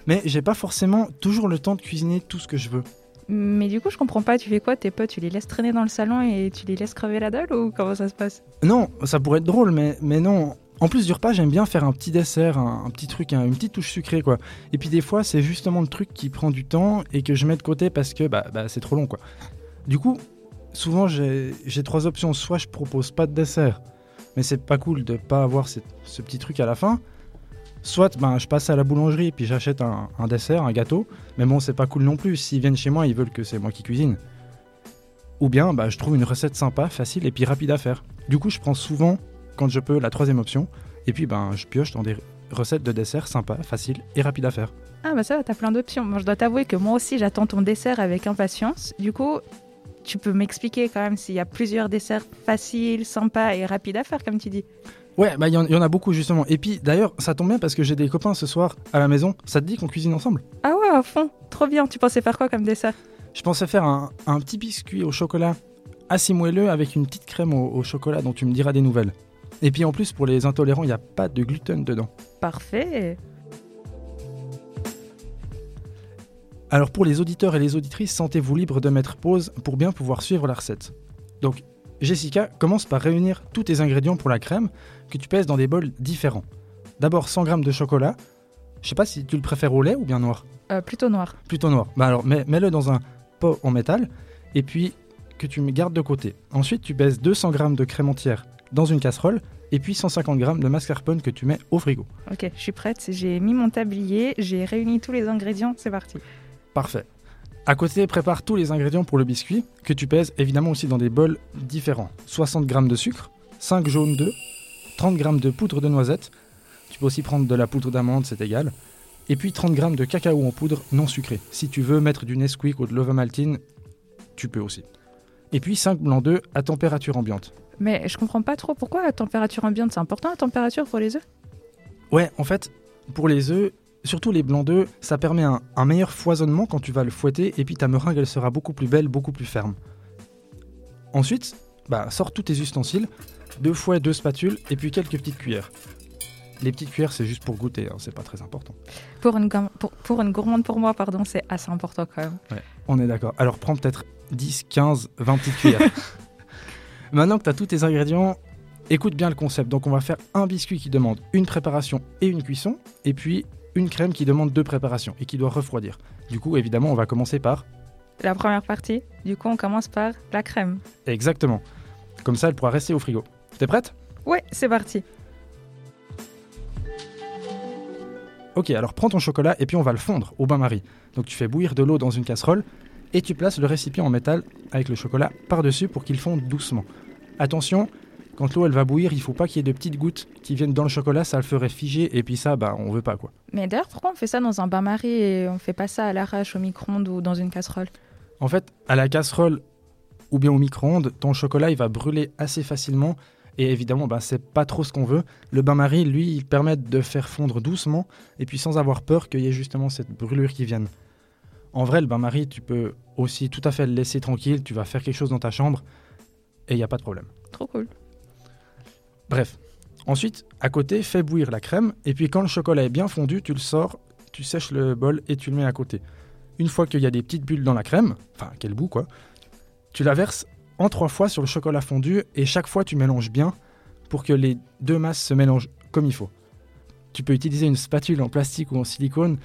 mais j'ai pas forcément toujours le temps de cuisiner tout ce que je veux. Mais du coup, je comprends pas, tu fais quoi? Tes potes, tu les laisses traîner dans le salon et tu les laisses crever la dalle ou comment ça se passe? Non, ça pourrait être drôle, mais, mais non. En plus du repas, j'aime bien faire un petit dessert, un, petit truc, un- une petite touche sucrée, quoi. Et puis des fois, c'est justement le truc qui prend du temps et que je mets de côté parce que bah, bah, c'est trop long, quoi. Du coup, souvent, j'ai trois options. Soit je propose pas de dessert, mais c'est pas cool de pas avoir ce petit truc à la fin. Soit ben, je passe à la boulangerie puis j'achète un, dessert, un gâteau. Mais bon, c'est pas cool non plus. S'ils viennent chez moi, ils veulent que c'est moi qui cuisine. Ou bien, bah, je trouve une recette sympa, facile et puis rapide à faire. Du coup, je prends souvent, quand je peux, la troisième option. Et puis, ben, je pioche dans des recettes de dessert sympas, faciles et rapides à faire. Ah bah ça va, t'as plein d'options. Moi, je dois t'avouer que moi aussi, j'attends ton dessert avec impatience. Du coup, tu peux m'expliquer quand même s'il y a plusieurs desserts faciles, sympas et rapides à faire, comme tu dis. Ouais, bah, il y, en- il y en a beaucoup justement. Et puis, d'ailleurs, ça tombe bien parce que j'ai des copains ce soir à la maison. Ça te dit qu'on cuisine ensemble? Ah ouais, à fond, trop bien. Tu pensais faire quoi comme dessert? Je pensais faire un, un petit biscuit au chocolat assez moelleux avec une petite crème au, au chocolat dont tu me diras des nouvelles. Et puis en plus, pour les intolérants, il n'y a pas de gluten dedans. Parfait. Alors pour les auditeurs et les auditrices, sentez-vous libre de mettre pause pour bien pouvoir suivre la recette. Donc, Jessica, commence par réunir tous tes ingrédients pour la crème que tu pèses dans des bols différents. D'abord 100 g de chocolat. Je sais pas si tu le préfères au lait ou bien noir. Euh, plutôt noir. Plutôt noir. Bah alors mets- mets-le dans un pot en métal et puis que tu me gardes de côté. Ensuite, tu pèses 200 g de crème entière dans une casserole et puis 150 g de mascarpone que tu mets au frigo. Ok, je suis prête. J'ai mis mon tablier, j'ai réuni tous les ingrédients, c'est parti. Parfait. À côté, prépare tous les ingrédients pour le biscuit, que tu pèses évidemment aussi dans des bols différents. 60 g de sucre, 5 jaunes d'œufs, 30 g de poudre de noisette, tu peux aussi prendre de la poudre d'amande, c'est égal, et puis 30 g de cacao en poudre non sucré. Si tu veux mettre du Nesquik ou de l'Ovomaltine, tu peux aussi. Et puis 5 blancs d'œufs à température ambiante. Mais je comprends pas trop pourquoi la température ambiante, c'est important la température pour les œufs? Ouais, en fait, pour les œufs, surtout les blancs d'œufs, ça permet un, un meilleur foisonnement quand tu vas le fouetter et puis ta meringue elle sera beaucoup plus belle, beaucoup plus ferme. Ensuite, bah, sors tous tes ustensiles, deux fouets, deux spatules et puis quelques petites cuillères. Les petites cuillères, c'est juste pour goûter, hein, c'est pas très important. pour une, pour, pour une gourmande pour moi, pardon, c'est assez important quand même. On est d'accord. Alors prends peut-être 10, 15, 20 petites cuillères. *laughs* Maintenant que tu as tous tes ingrédients, écoute bien le concept. Donc on va faire un biscuit qui demande une préparation et une cuisson, et puis une crème qui demande deux préparations et qui doit refroidir. Du coup, évidemment, on va commencer par... La première partie, du coup, on commence par la crème. Exactement. Comme ça, elle pourra rester au frigo. T'es prête? Ouais, c'est parti. Ok, alors prends ton chocolat et puis on va le fondre au bain-marie. Donc tu fais bouillir de l'eau dans une casserole et tu places le récipient en métal avec le chocolat par-dessus pour qu'il fonde doucement. Attention, quand l'eau elle va bouillir, il faut pas qu'il y ait de petites gouttes qui viennent dans le chocolat, ça le ferait figer et puis ça, bah on veut pas quoi. Mais d'ailleurs, pourquoi on fait ça dans un bain-marie et on fait pas ça à l'arrache au micro-ondes ou dans une casserole? En fait, à la casserole ou bien au micro-ondes, ton chocolat il va brûler assez facilement et évidemment, bah, c'est pas trop ce qu'on veut. Le bain-marie, lui, il permet de faire fondre doucement et puis sans avoir peur qu'il y ait justement cette brûlure qui vienne. En vrai, le bain-marie, tu peux aussi tout à fait le laisser tranquille. Tu vas faire quelque chose dans ta chambre et il n'y a pas de problème. Trop cool. Bref. Ensuite, à côté, fais bouillir la crème et puis quand le chocolat est bien fondu, tu le sors, tu sèches le bol et tu le mets à côté. Une fois qu'il y a des petites bulles dans la crème, enfin quel bout quoi, tu la verses en trois fois sur le chocolat fondu et chaque fois tu mélanges bien pour que les deux masses se mélangent comme il faut. Tu peux utiliser une spatule en plastique ou en silicone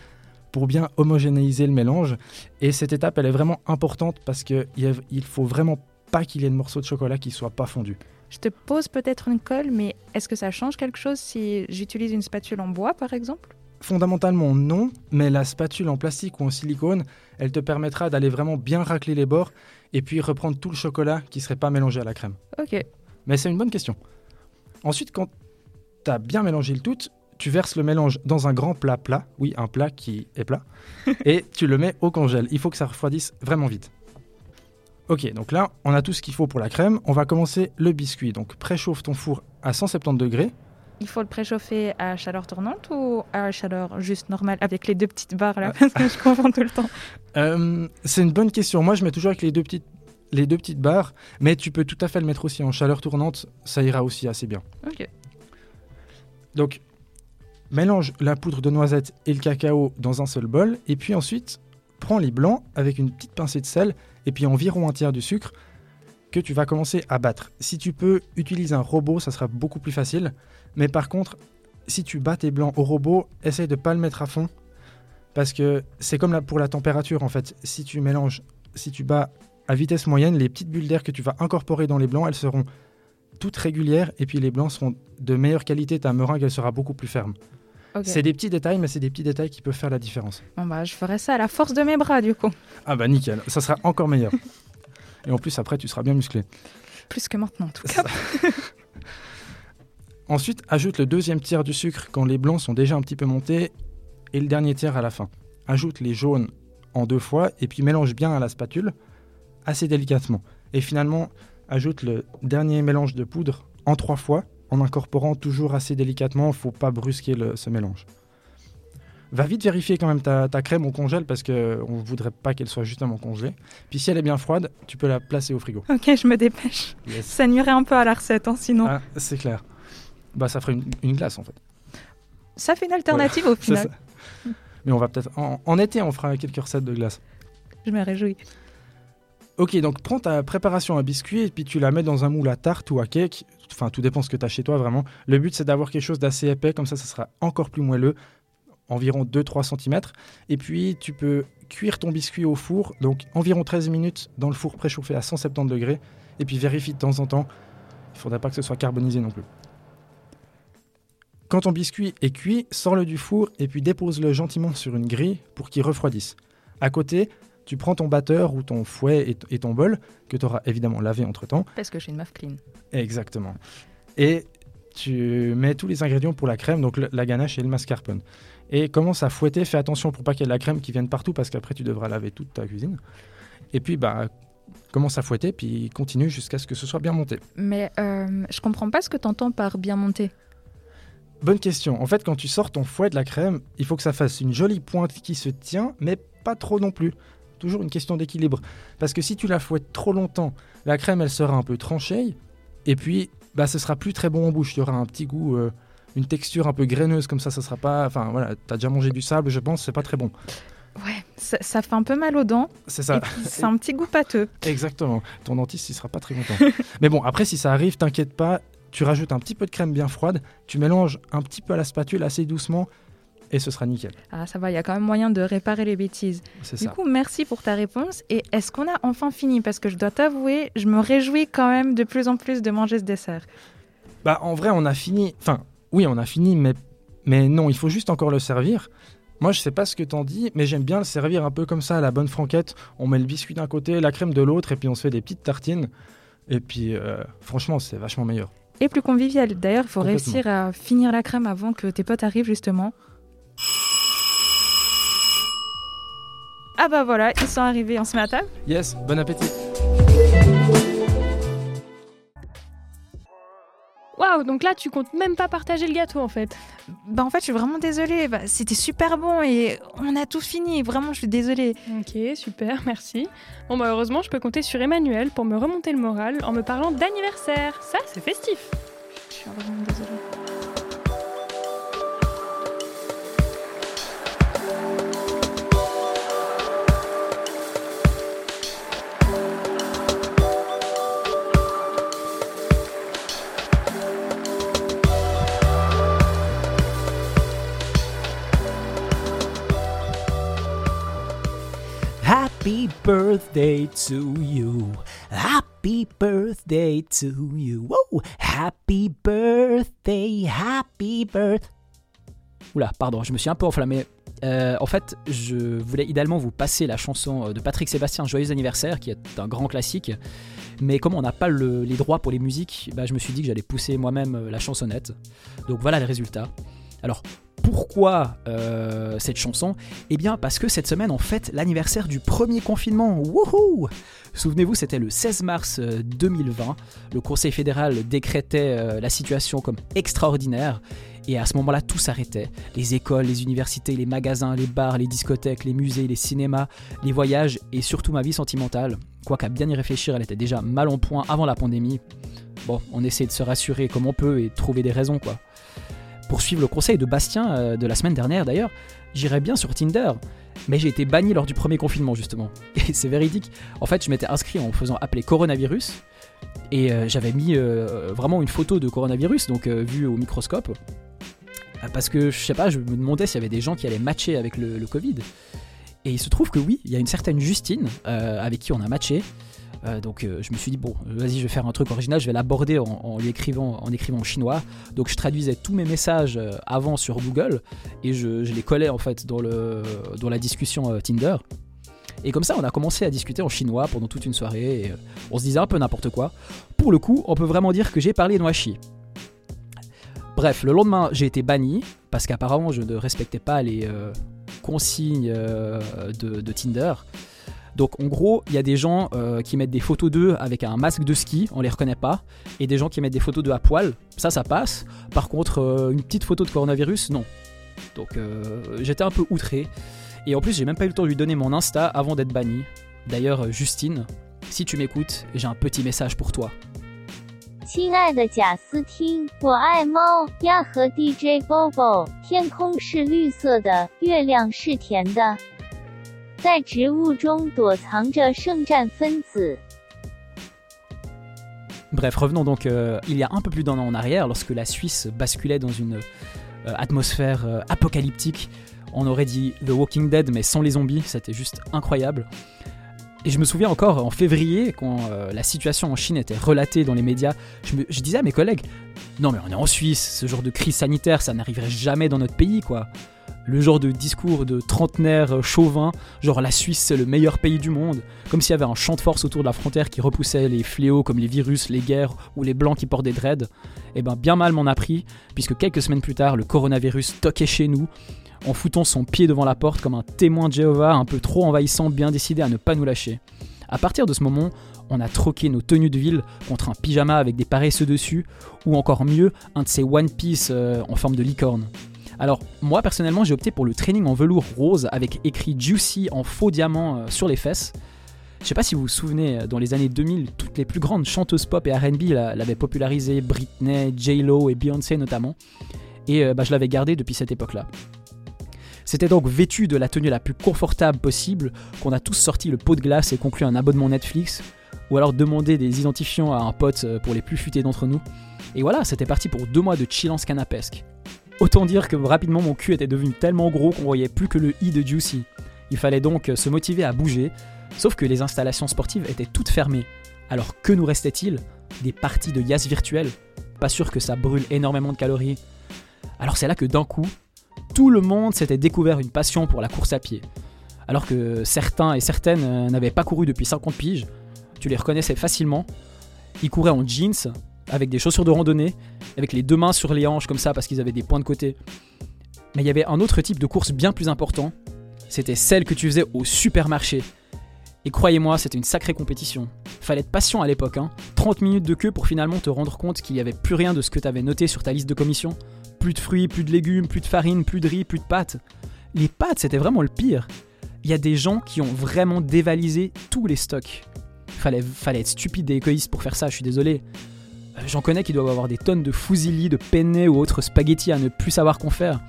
pour bien homogénéiser le mélange et cette étape elle est vraiment importante parce qu'il il faut vraiment pas qu'il y ait de morceaux de chocolat qui soient pas fondus. Je te pose peut-être une colle, mais est-ce que ça change quelque chose si j'utilise une spatule en bois par exemple? Fondamentalement non, mais la spatule en plastique ou en silicone, elle te permettra d'aller vraiment bien racler les bords et puis reprendre tout le chocolat qui serait pas mélangé à la crème. Ok. Mais c'est une bonne question. Ensuite, quand tu as bien mélangé le tout, tu verses le mélange dans un grand plat plat, oui, un plat qui est plat, *laughs* et tu le mets au congèle. Il faut que ça refroidisse vraiment vite. Ok, donc là, on a tout ce qu'il faut pour la crème. On va commencer le biscuit. Donc préchauffe ton four à 170 degrés. Il faut le préchauffer à chaleur tournante ou à chaleur juste normale avec les deux petites barres là Parce que je confonds tout le temps. *laughs* Euh, c'est une bonne question. Moi, je mets toujours avec les deux petites les deux petites barres, mais tu peux tout à fait le mettre aussi en chaleur tournante, ça ira aussi assez bien. Ok. Donc, mélange la poudre de noisette et le cacao dans un seul bol, et puis ensuite, prends les blancs avec une petite pincée de sel, et puis environ un tiers du sucre, que tu vas commencer à battre. Si tu peux utiliser un robot, ça sera beaucoup plus facile, mais par contre, si tu bats tes blancs au robot, essaye de ne pas le mettre à fond, parce que c'est comme pour la température en fait. Si tu mélanges, si tu bats à vitesse moyenne, les petites bulles d'air que tu vas incorporer dans les blancs, elles seront toutes régulières et puis les blancs seront de meilleure qualité. Ta meringue, elle sera beaucoup plus ferme. C'est des petits détails, mais c'est des petits détails qui peuvent faire la différence. Bon bah, je ferai ça à la force de mes bras, du coup. Ah bah nickel, ça sera encore meilleur. *laughs* et en plus, après, tu seras bien musclé. Plus que maintenant, en tout cas. *laughs* Ensuite, ajoute le deuxième tiers du sucre quand les blancs sont déjà un petit peu montés et le dernier tiers à la fin. Ajoute les jaunes en deux fois et puis mélange bien à la spatule assez délicatement. Et finalement, ajoute le dernier mélange de poudre en trois fois, en incorporant toujours assez délicatement, il ne faut pas brusquer ce mélange. Va vite vérifier quand même ta, crème au congèle parce qu'on ne voudrait pas qu'elle soit justement congelée. Puis si elle est bien froide, tu peux la placer au frigo. Ok, je me dépêche. Ça nuirait un peu à la recette, hein, sinon. Ah, c'est clair. Bah, ça ferait une, glace en fait. Ça fait une alternative au final. Mais on va peut-être. En, en, été, on fera quelques recettes de glace. Je me réjouis. Ok, donc prends ta préparation à biscuit et puis tu la mets dans un moule à tarte ou à cake. Enfin, tout dépend ce que tu as chez toi vraiment. Le but, c'est d'avoir quelque chose d'assez épais, comme ça, ça sera encore plus moelleux, environ 2-3 cm. Et puis, tu peux cuire ton biscuit au four, donc environ 13 minutes dans le four préchauffé à 170 degrés. Et puis, vérifie de temps en temps. Il ne faudrait pas que ce soit carbonisé non plus. Quand ton biscuit est cuit, sors-le du four et puis dépose-le gentiment sur une grille pour qu'il refroidisse. À côté, tu prends ton batteur ou ton fouet et, ton bol, que tu auras évidemment lavé entre-temps. Parce que j'ai une meuf clean. Exactement. Et tu mets tous les ingrédients pour la crème, donc la ganache et le mascarpone. Et commence à fouetter, fais attention pour pas qu'il y ait de la crème qui vienne partout, parce qu'après tu devras laver toute ta cuisine. Et puis, bah, commence à fouetter, puis continue jusqu'à ce que ce soit bien monté. Mais euh, je comprends pas ce que tu entends par bien monté. Bonne question. En fait, quand tu sors ton fouet de la crème, il faut que ça fasse une jolie pointe qui se tient, mais pas trop non plus toujours une question d'équilibre. Parce que si tu la fouettes trop longtemps, la crème, elle sera un peu tranchée. Et puis, bah, ce sera plus très bon en bouche. Il y aura un petit goût, euh, une texture un peu graineuse comme ça. Ça sera pas. Enfin, voilà, as déjà mangé du sable, je pense, c'est pas très bon. Ouais, ça, fait un peu mal aux dents. C'est ça. C'est un petit goût pâteux. *laughs* Exactement. Ton dentiste, il sera pas très content. Mais bon, après, si ça arrive, t'inquiète pas. Tu rajoutes un petit peu de crème bien froide. Tu mélanges un petit peu à la spatule assez doucement. Et ce sera nickel. Ah, ça va, il y a quand même moyen de réparer les bêtises. C'est Du ça. coup, merci pour ta réponse. Et est-ce qu'on a enfin fini? Parce que je dois t'avouer, je me réjouis quand même de plus en plus de manger ce dessert. Bah, en vrai, on a fini. Enfin, oui, on a fini, mais, mais non, il faut juste encore le servir. Moi, je sais pas ce que t'en dis, mais j'aime bien le servir un peu comme ça, à la bonne franquette. On met le biscuit d'un côté, la crème de l'autre, et puis on se fait des petites tartines. Et puis, euh, franchement, c'est vachement meilleur. Et plus convivial. D'ailleurs, il faut réussir à finir la crème avant que tes potes arrivent, justement. Ah bah voilà, ils sont arrivés, on se met à table? Yes, bon appétit. Waouh, donc là, tu comptes même pas partager le gâteau en fait. Bah en fait, je suis vraiment désolée. Bah, C'était super bon et on a tout fini. Vraiment, je suis désolée. Ok, super, *laughs* merci. Bon, bah heureusement, je peux compter sur Emmanuel pour me remonter le moral en me parlant d'anniversaire. Ça, c'est festif. Je suis vraiment désolée. Happy birthday to you. Happy birthday to you. Whoa. Happy birthday, happy birthday. Oula, pardon, je me suis un peu enflammé. Euh, en fait, je voulais idéalement vous passer la chanson de Patrick Sébastien, Joyeux anniversaire, qui est un grand classique. Mais comme on n'a pas le- les droits pour les musiques, bah, je me suis dit que j'allais pousser moi-même euh, la chansonnette. Donc voilà le résultat. Alors, pourquoi euh, cette chanson? Eh bien, parce que cette semaine, on fête l'anniversaire du premier confinement. Wouhou Souvenez-vous, c'était le 16 mars euh, 2020. Le Conseil fédéral décrétait euh, la situation comme extraordinaire. Et à ce moment-là, tout s'arrêtait. Les écoles, les universités, les magasins, les bars, les discothèques, les musées, les cinémas, les voyages et surtout ma vie sentimentale. Quoiqu'à bien y réfléchir, elle était déjà mal en point avant la pandémie. Bon, on essaie de se rassurer comme on peut et de trouver des raisons, quoi. Pour suivre le conseil de Bastien euh, de la semaine dernière d'ailleurs, j'irais bien sur Tinder. Mais j'ai été banni lors du premier confinement justement. *laughs* Et c'est véridique. En fait, je m'étais inscrit en faisant appeler coronavirus. Et euh, j'avais mis euh, vraiment une photo de coronavirus, donc vue au microscope. Parce que je sais pas, je me demandais s'il y avait des gens qui allaient matcher avec le, Covid. Et il se trouve que oui, il y a une certaine Justine avec qui on a matché. Euh, donc euh, je me suis dit bon, vas-y, je vais faire un truc original, je vais l'aborder en, lui écrivant en écrivant en chinois. Donc je traduisais tous mes messages euh, avant sur Google et je, les collais en fait dans, le, dans la discussion Tinder. Et comme ça, on a commencé à discuter en chinois pendant toute une soirée et on se disait un peu n'importe quoi. Pour le coup, on peut vraiment dire que j'ai parlé noachi. Bref, le lendemain, j'ai été banni parce qu'apparemment je ne respectais pas les consignes de Tinder. Donc en gros, il y a des gens euh, qui mettent des photos d'eux avec un masque de ski, on les reconnaît pas, et des gens qui mettent des photos d'eux à poil, ça ça passe. Par contre, euh, une petite photo de coronavirus, non. Donc euh, j'étais un peu outré. Et en plus, j'ai même pas eu le temps de lui donner mon Insta avant d'être banni. D'ailleurs, euh, Justine, si tu m'écoutes, j'ai un petit message pour toi. 亲爱的贾斯汀，我爱猫呀和 DJ Bobo。天空是绿色的，月亮是甜的， 在植物中躲藏着圣战分子。 Bref, revenons donc euh, il y a un peu plus d'un an en arrière, lorsque la Suisse basculait dans une euh, atmosphère euh, apocalyptique. On aurait dit The Walking Dead, mais sans les zombies, c'était juste incroyable. Et je me souviens encore en février, quand euh, la situation en Chine était relatée dans les médias, je, me- je disais à mes collègues Non, mais on est en Suisse, ce genre de crise sanitaire, ça n'arriverait jamais dans notre pays, quoi. Le genre de discours de trentenaire chauvin, genre la Suisse c'est le meilleur pays du monde, comme s'il y avait un champ de force autour de la frontière qui repoussait les fléaux comme les virus, les guerres ou les blancs qui portent des dreads. Et ben bien mal m'en a pris, puisque quelques semaines plus tard, le coronavirus toquait chez nous, en foutant son pied devant la porte comme un témoin de Jéhovah un peu trop envahissant, bien décidé à ne pas nous lâcher. À partir de ce moment, on a troqué nos tenues de ville contre un pyjama avec des paresseux dessus, ou encore mieux, un de ces One Piece euh, en forme de licorne. Alors, moi personnellement, j'ai opté pour le training en velours rose avec écrit Juicy en faux diamant euh, sur les fesses. Je sais pas si vous vous souvenez, euh, dans les années 2000, toutes les plus grandes chanteuses pop et RB la- l'avaient popularisé, Britney, J-Lo et Beyoncé notamment. Et euh, bah, je l'avais gardé depuis cette époque-là. C'était donc vêtu de la tenue la plus confortable possible qu'on a tous sorti le pot de glace et conclu un abonnement Netflix, ou alors demandé des identifiants à un pote pour les plus futés d'entre nous. Et voilà, c'était parti pour deux mois de chillance canapesque. Autant dire que rapidement mon cul était devenu tellement gros qu'on voyait plus que le i de Juicy. Il fallait donc se motiver à bouger, sauf que les installations sportives étaient toutes fermées. Alors que nous restait-il? Des parties de yas virtuelles Pas sûr que ça brûle énormément de calories. Alors c'est là que d'un coup, tout le monde s'était découvert une passion pour la course à pied. Alors que certains et certaines euh, n'avaient pas couru depuis 50 piges, tu les reconnaissais facilement. Ils couraient en jeans, avec des chaussures de randonnée, avec les deux mains sur les hanches comme ça parce qu'ils avaient des points de côté. Mais il y avait un autre type de course bien plus important. C'était celle que tu faisais au supermarché. Et croyez-moi, c'était une sacrée compétition. Fallait être patient à l'époque, hein. 30 minutes de queue pour finalement te rendre compte qu'il n'y avait plus rien de ce que tu avais noté sur ta liste de commission. Plus de fruits, plus de légumes, plus de farine, plus de riz, plus de pâtes. Les pâtes, c'était vraiment le pire. Il y a des gens qui ont vraiment dévalisé tous les stocks. Fallait, fallait être stupide et égoïste pour faire ça, je suis désolé. Euh, J'en connais qui doivent avoir des tonnes de fusilli, de penne ou autres spaghettis à ne plus savoir qu'en faire.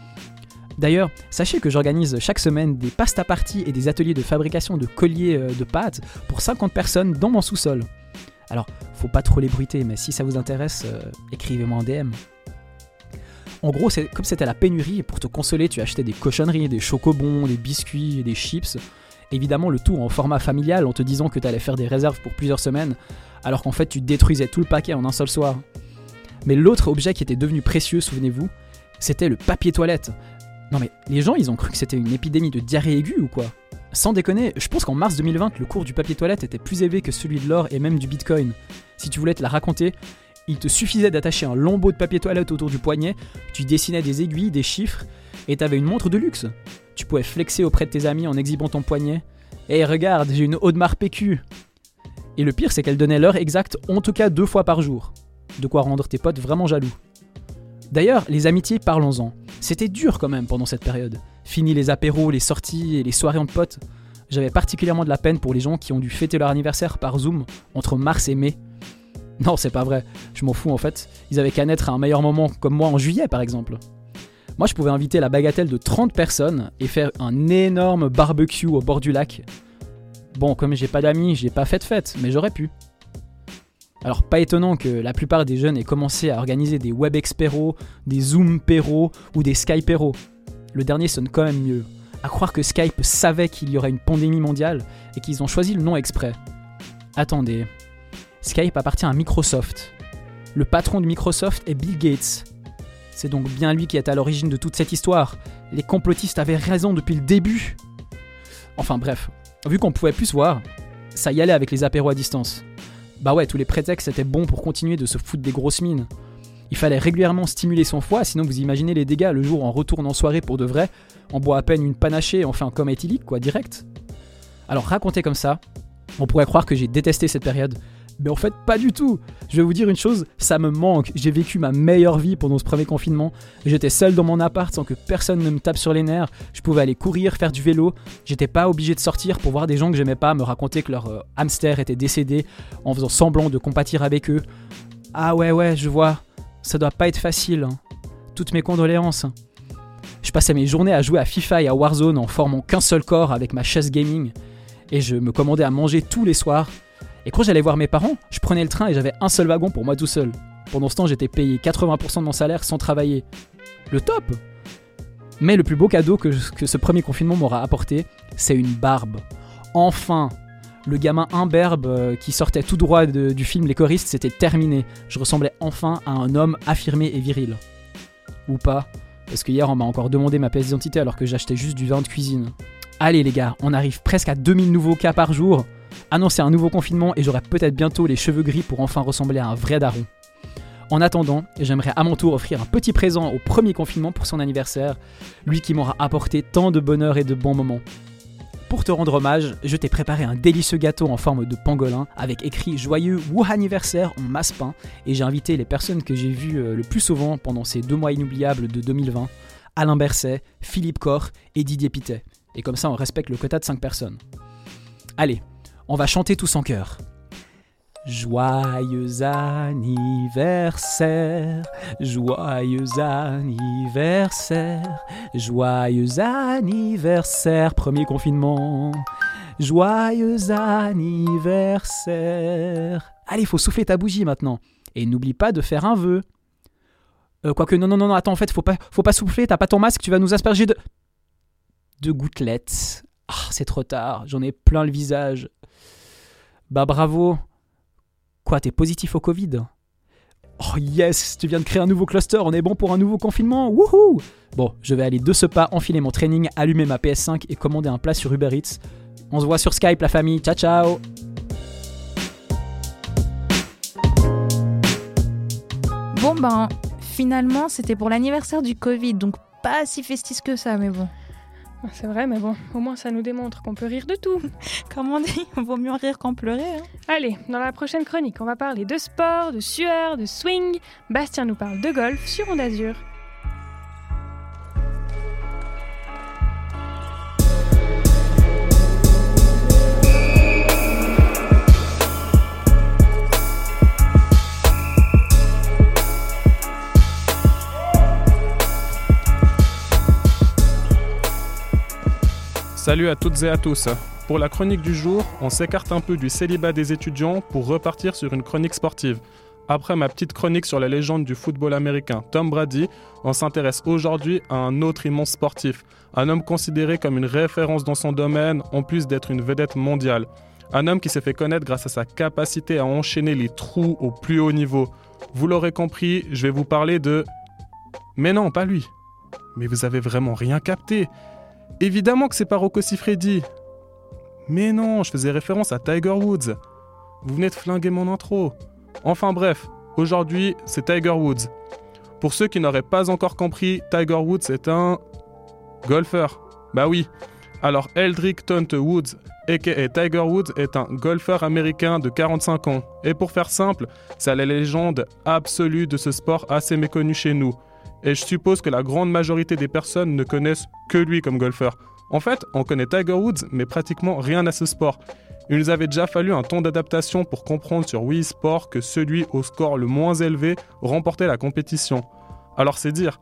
D'ailleurs, sachez que j'organise chaque semaine des pasta parties et des ateliers de fabrication de colliers euh, de pâtes pour 50 personnes dans mon sous-sol. Alors, faut pas trop les bruiter, mais si ça vous intéresse, euh, écrivez-moi en DM. En gros, comme c'était la pénurie, pour te consoler, tu achetais des cochonneries, des chocobons, des biscuits, des chips. Évidemment, le tout en format familial, en te disant que tu allais faire des réserves pour plusieurs semaines, alors qu'en fait, tu détruisais tout le paquet en un seul soir. Mais l'autre objet qui était devenu précieux, souvenez-vous, c'était le papier toilette. Non mais les gens, ils ont cru que c'était une épidémie de diarrhée aiguë ou quoi? Sans déconner, je pense qu'en mars 2020, le cours du papier toilette était plus élevé que celui de l'or et même du bitcoin. Si tu voulais te la raconter, il te suffisait d'attacher un lambeau de papier toilette autour du poignet, tu dessinais des aiguilles, des chiffres, et t'avais une montre de luxe. Tu pouvais flexer auprès de tes amis en exhibant ton poignet. Et regarde, j'ai une Audemars PQ. Et le pire, c'est qu'elle donnait l'heure exacte, en tout cas deux fois par jour. De quoi rendre tes potes vraiment jaloux. D'ailleurs, les amitiés, parlons-en. C'était dur quand même pendant cette période. Fini les apéros, les sorties et les soirées entre potes. J'avais particulièrement de la peine pour les gens qui ont dû fêter leur anniversaire par Zoom entre mars et mai. Non, c'est pas vrai, je m'en fous en fait. Ils avaient qu'à naître à un meilleur moment, comme moi en juillet par exemple. Moi, je pouvais inviter la bagatelle de 30 personnes et faire un énorme barbecue au bord du lac. Bon, comme j'ai pas d'amis, j'ai pas fait de fête, mais j'aurais pu. Alors, pas étonnant que la plupart des jeunes aient commencé à organiser des web expéros, des zoom péros ou des skypéros. Le dernier sonne quand même mieux. À croire que Skype savait qu'il y aurait une pandémie mondiale et qu'ils ont choisi le nom exprès. Attendez. Skype appartient à Microsoft. Le patron de Microsoft est Bill Gates. C'est donc bien lui qui est à l'origine de toute cette histoire. Les complotistes avaient raison depuis le début. Enfin bref, vu qu'on pouvait plus se voir, ça y allait avec les apéros à distance. Bah ouais, tous les prétextes étaient bons pour continuer de se foutre des grosses mines. Il fallait régulièrement stimuler son foie, sinon vous imaginez les dégâts le jour on retourne en soirée pour de vrai, on boit à peine une panachée on fait un coma éthylique, quoi, direct. Alors raconté comme ça, on pourrait croire que j'ai détesté cette période, mais en fait, pas du tout. Je vais vous dire une chose, ça me manque. J'ai vécu ma meilleure vie pendant ce premier confinement. J'étais seul dans mon appart sans que personne ne me tape sur les nerfs. Je pouvais aller courir, faire du vélo. J'étais pas obligé de sortir pour voir des gens que j'aimais pas me raconter que leur euh, hamster était décédé en faisant semblant de compatir avec eux. Ah ouais, ouais, je vois. Ça doit pas être facile. hein. Toutes mes condoléances. Je passais mes journées à jouer à FIFA et à Warzone en formant qu'un seul corps avec ma chaise gaming. Et je me commandais à manger tous les soirs et quand j'allais voir mes parents, je prenais le train et j'avais un seul wagon pour moi tout seul. Pendant ce temps, j'étais payé 80% de mon salaire sans travailler. Le top Mais le plus beau cadeau que, ce premier confinement m'aura apporté, c'est une barbe. Enfin Le gamin imberbe euh, qui sortait tout droit du film Les choristes, c'était terminé. Je ressemblais enfin à un homme affirmé et viril. Ou pas, parce que hier on m'a encore demandé ma pièce d'identité alors que j'achetais juste du vin de cuisine. Allez les gars, on arrive presque à 2000 nouveaux cas par jour. Annoncer un nouveau confinement et j'aurai peut-être bientôt les cheveux gris pour enfin ressembler à un vrai daron. En attendant, j'aimerais à mon tour offrir un petit présent au premier confinement pour son anniversaire, lui qui m'aura apporté tant de bonheur et de bons moments. Pour te rendre hommage, je t'ai préparé un délicieux gâteau en forme de pangolin avec écrit joyeux Wu anniversaire en masse pain et j'ai invité les personnes que j'ai vues euh, le plus souvent pendant ces deux mois inoubliables de 2020, Alain Berset, Philippe Corr et Didier Pitet. Et comme ça on respecte le quota de 5 personnes. Allez, on va chanter tous en chœur. Joyeux anniversaire, joyeux anniversaire, joyeux anniversaire, premier confinement. Joyeux anniversaire. Allez, faut souffler ta bougie maintenant. Et n'oublie pas de faire un vœu. Euh, quoique, non, non, non, attends, en fait, faut pas, faut pas souffler, t'as pas ton masque, tu vas nous asperger de. de gouttelettes. Ah, c'est trop tard, j'en ai plein le visage. Bah bravo. Quoi, t'es positif au Covid? Oh yes, tu viens de créer un nouveau cluster, on est bon pour un nouveau confinement, wouhou Bon, je vais aller de ce pas enfiler mon training, allumer ma PS5 et commander un plat sur Uber Eats. On se voit sur Skype la famille, ciao ciao Bon ben, finalement, c'était pour l'anniversaire du Covid, donc pas si festif que ça, mais bon. C'est vrai, mais bon, au moins ça nous démontre qu'on peut rire de tout. *laughs* Comme on dit, vaut mieux rire qu'en pleurer. hein. Allez, dans la prochaine chronique, on va parler de sport, de sueur, de swing. Bastien nous parle de golf sur Onde Azur. Salut à toutes et à tous. Pour la chronique du jour, on s'écarte un peu du célibat des étudiants pour repartir sur une chronique sportive. Après ma petite chronique sur la légende du football américain Tom Brady, on s'intéresse aujourd'hui à un autre immense sportif, un homme considéré comme une référence dans son domaine en plus d'être une vedette mondiale. Un homme qui s'est fait connaître grâce à sa capacité à enchaîner les trous au plus haut niveau. Vous l'aurez compris, je vais vous parler de... Mais non, pas lui. Mais vous avez vraiment rien capté. Évidemment que c'est pas Rocco Siffredi. Mais non, je faisais référence à Tiger Woods. Vous venez de flinguer mon intro. Enfin bref, aujourd'hui, c'est Tiger Woods. Pour ceux qui n'auraient pas encore compris, Tiger Woods est un golfeur. Bah oui. Alors Eldrick Tonte Woods, aka Tiger Woods, est un golfeur américain de 45 ans. Et pour faire simple, c'est la légende absolue de ce sport assez méconnu chez nous. Et je suppose que la grande majorité des personnes ne connaissent que lui comme golfeur. En fait, on connaît Tiger Woods, mais pratiquement rien à ce sport. Il nous avait déjà fallu un temps d'adaptation pour comprendre sur Wii Sport que celui au score le moins élevé remportait la compétition. Alors c'est dire.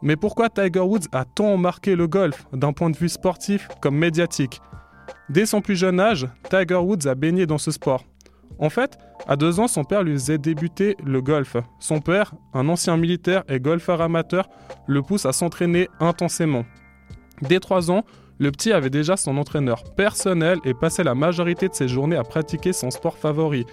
Mais pourquoi Tiger Woods a tant marqué le golf, d'un point de vue sportif comme médiatique? Dès son plus jeune âge, Tiger Woods a baigné dans ce sport. En fait, à deux ans, son père lui faisait débuter le golf. Son père, un ancien militaire et golfeur amateur, le pousse à s'entraîner intensément. Dès trois ans, le petit avait déjà son entraîneur personnel et passait la majorité de ses journées à pratiquer son sport favori.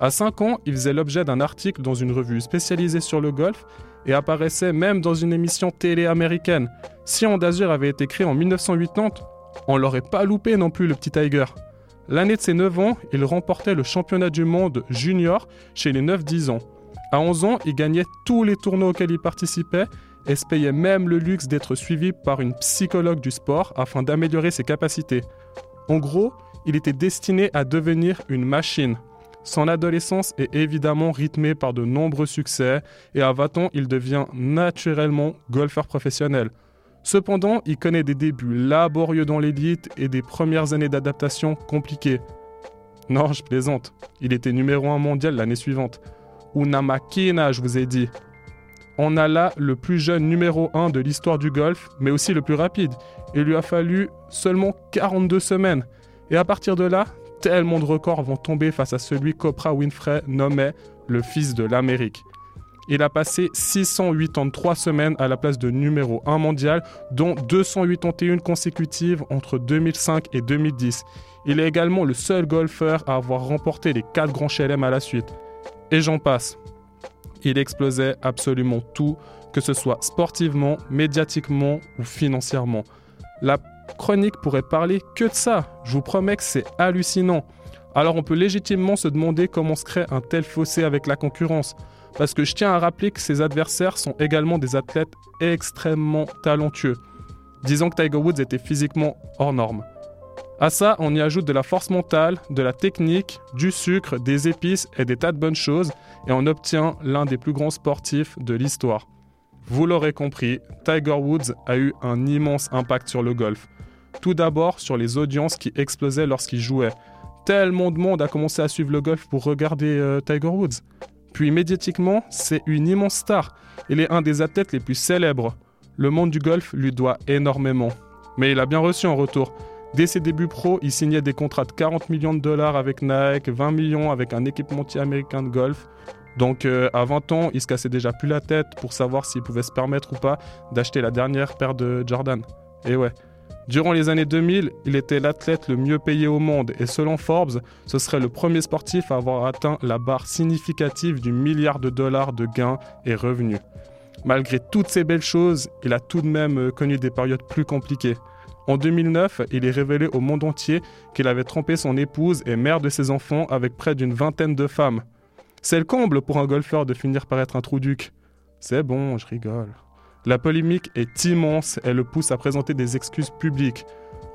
À 5 ans, il faisait l'objet d'un article dans une revue spécialisée sur le golf et apparaissait même dans une émission télé américaine. Si Onde Azur avait été créé en 1980, on l'aurait pas loupé non plus le petit Tiger. L'année de ses 9 ans, il remportait le championnat du monde junior chez les 9-10 ans. À 11 ans, il gagnait tous les tournois auxquels il participait et se payait même le luxe d'être suivi par une psychologue du sport afin d'améliorer ses capacités. En gros, il était destiné à devenir une machine. Son adolescence est évidemment rythmée par de nombreux succès et à 20 ans, il devient naturellement golfeur professionnel. Cependant, il connaît des débuts laborieux dans l'élite et des premières années d'adaptation compliquées. Non, je plaisante. Il était numéro 1 mondial l'année suivante. Una je vous ai dit. On a là le plus jeune numéro 1 de l'histoire du golf, mais aussi le plus rapide. Il lui a fallu seulement 42 semaines. Et à partir de là, tellement de records vont tomber face à celui qu'Oprah Winfrey nommait le fils de l'Amérique. Il a passé 683 semaines à la place de numéro 1 mondial, dont 281 consécutives entre 2005 et 2010. Il est également le seul golfeur à avoir remporté les 4 grands chelem à la suite. Et j'en passe. Il explosait absolument tout, que ce soit sportivement, médiatiquement ou financièrement. La chronique pourrait parler que de ça. Je vous promets que c'est hallucinant. Alors on peut légitimement se demander comment se crée un tel fossé avec la concurrence. Parce que je tiens à rappeler que ses adversaires sont également des athlètes extrêmement talentueux. Disons que Tiger Woods était physiquement hors norme. À ça, on y ajoute de la force mentale, de la technique, du sucre, des épices et des tas de bonnes choses, et on obtient l'un des plus grands sportifs de l'histoire. Vous l'aurez compris, Tiger Woods a eu un immense impact sur le golf. Tout d'abord sur les audiences qui explosaient lorsqu'il jouait. Tellement de monde a commencé à suivre le golf pour regarder euh, Tiger Woods. Puis médiatiquement, c'est une immense star. Il est un des athlètes les plus célèbres. Le monde du golf lui doit énormément. Mais il a bien reçu en retour. Dès ses débuts pro, il signait des contrats de 40 millions de dollars avec Nike, 20 millions avec un équipementier américain de golf. Donc euh, à 20 ans, il se cassait déjà plus la tête pour savoir s'il pouvait se permettre ou pas d'acheter la dernière paire de Jordan. Et ouais. Durant les années 2000, il était l'athlète le mieux payé au monde et selon Forbes, ce serait le premier sportif à avoir atteint la barre significative du milliard de dollars de gains et revenus. Malgré toutes ces belles choses, il a tout de même euh, connu des périodes plus compliquées. En 2009, il est révélé au monde entier qu'il avait trompé son épouse et mère de ses enfants avec près d'une vingtaine de femmes. C'est le comble pour un golfeur de finir par être un trou duc. C'est bon, je rigole. La polémique est immense et le pousse à présenter des excuses publiques.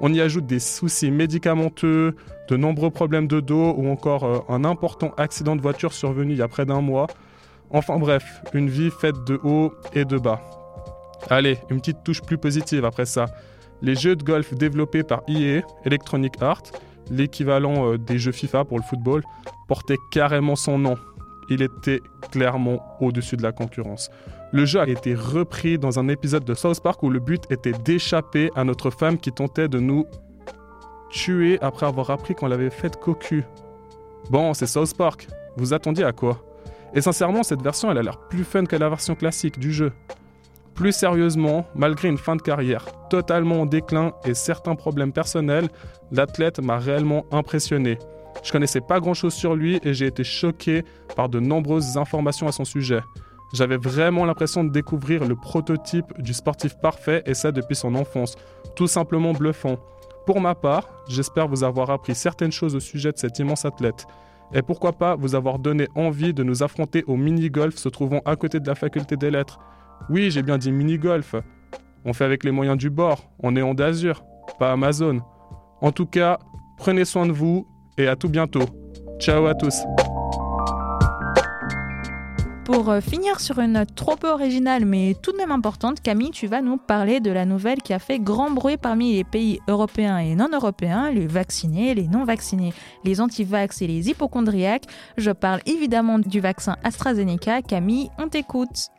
On y ajoute des soucis médicamenteux, de nombreux problèmes de dos ou encore euh, un important accident de voiture survenu il y a près d'un mois. Enfin bref, une vie faite de haut et de bas. Allez, une petite touche plus positive après ça. Les jeux de golf développés par EA, Electronic Arts, l'équivalent euh, des jeux FIFA pour le football, portaient carrément son nom il était clairement au-dessus de la concurrence. Le jeu a été repris dans un épisode de South Park où le but était d'échapper à notre femme qui tentait de nous tuer après avoir appris qu'on l'avait faite cocu. Bon, c'est South Park. Vous attendiez à quoi? Et sincèrement, cette version, elle a l'air plus fun que la version classique du jeu. Plus sérieusement, malgré une fin de carrière totalement en déclin et certains problèmes personnels, l'athlète m'a réellement impressionné. Je connaissais pas grand chose sur lui et j'ai été choqué par de nombreuses informations à son sujet. J'avais vraiment l'impression de découvrir le prototype du sportif parfait et ça depuis son enfance. Tout simplement bluffant. Pour ma part, j'espère vous avoir appris certaines choses au sujet de cet immense athlète. Et pourquoi pas vous avoir donné envie de nous affronter au mini-golf se trouvant à côté de la faculté des lettres. Oui, j'ai bien dit mini-golf. On fait avec les moyens du bord, on est en d'azur, pas Amazon. En tout cas, prenez soin de vous et à tout bientôt. Ciao à tous. Pour euh, finir sur une note trop peu originale mais tout de même importante, Camille, tu vas nous parler de la nouvelle qui a fait grand bruit parmi les pays européens et non européens, les vaccinés, les non vaccinés, les anti-vax et les hypochondriaques. Je parle évidemment du vaccin AstraZeneca. Camille, on t'écoute.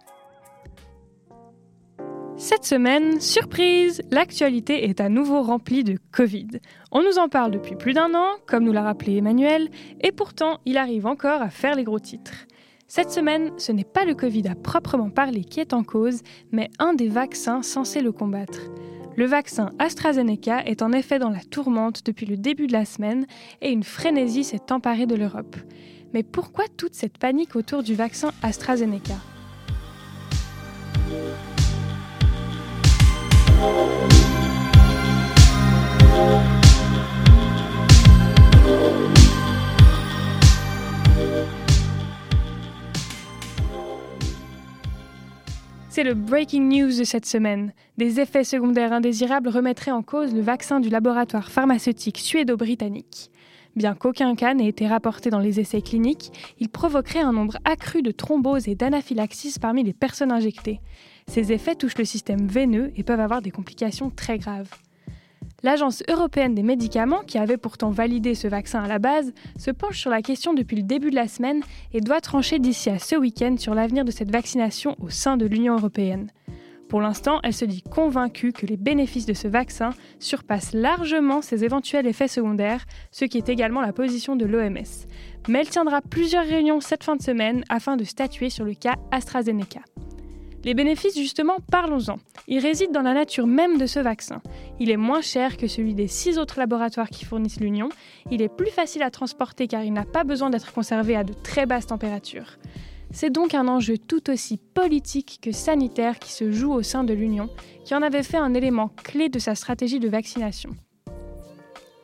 Cette semaine, surprise, l'actualité est à nouveau remplie de Covid. On nous en parle depuis plus d'un an, comme nous l'a rappelé Emmanuel, et pourtant il arrive encore à faire les gros titres. Cette semaine, ce n'est pas le Covid à proprement parler qui est en cause, mais un des vaccins censés le combattre. Le vaccin AstraZeneca est en effet dans la tourmente depuis le début de la semaine et une frénésie s'est emparée de l'Europe. Mais pourquoi toute cette panique autour du vaccin AstraZeneca? C'est le breaking news de cette semaine. Des effets secondaires indésirables remettraient en cause le vaccin du laboratoire pharmaceutique suédo-britannique. Bien qu'aucun cas n'ait été rapporté dans les essais cliniques, il provoquerait un nombre accru de thromboses et d'anaphylaxis parmi les personnes injectées. Ces effets touchent le système veineux et peuvent avoir des complications très graves. L'Agence européenne des médicaments, qui avait pourtant validé ce vaccin à la base, se penche sur la question depuis le début de la semaine et doit trancher d'ici à ce week-end sur l'avenir de cette vaccination au sein de l'Union européenne. Pour l'instant, elle se dit convaincue que les bénéfices de ce vaccin surpassent largement ses éventuels effets secondaires, ce qui est également la position de l'OMS. Mais elle tiendra plusieurs réunions cette fin de semaine afin de statuer sur le cas AstraZeneca. Les bénéfices, justement, parlons-en. Ils résident dans la nature même de ce vaccin. Il est moins cher que celui des six autres laboratoires qui fournissent l'Union. Il est plus facile à transporter car il n'a pas besoin d'être conservé à de très basses températures. C'est donc un enjeu tout aussi politique que sanitaire qui se joue au sein de l'Union, qui en avait fait un élément clé de sa stratégie de vaccination.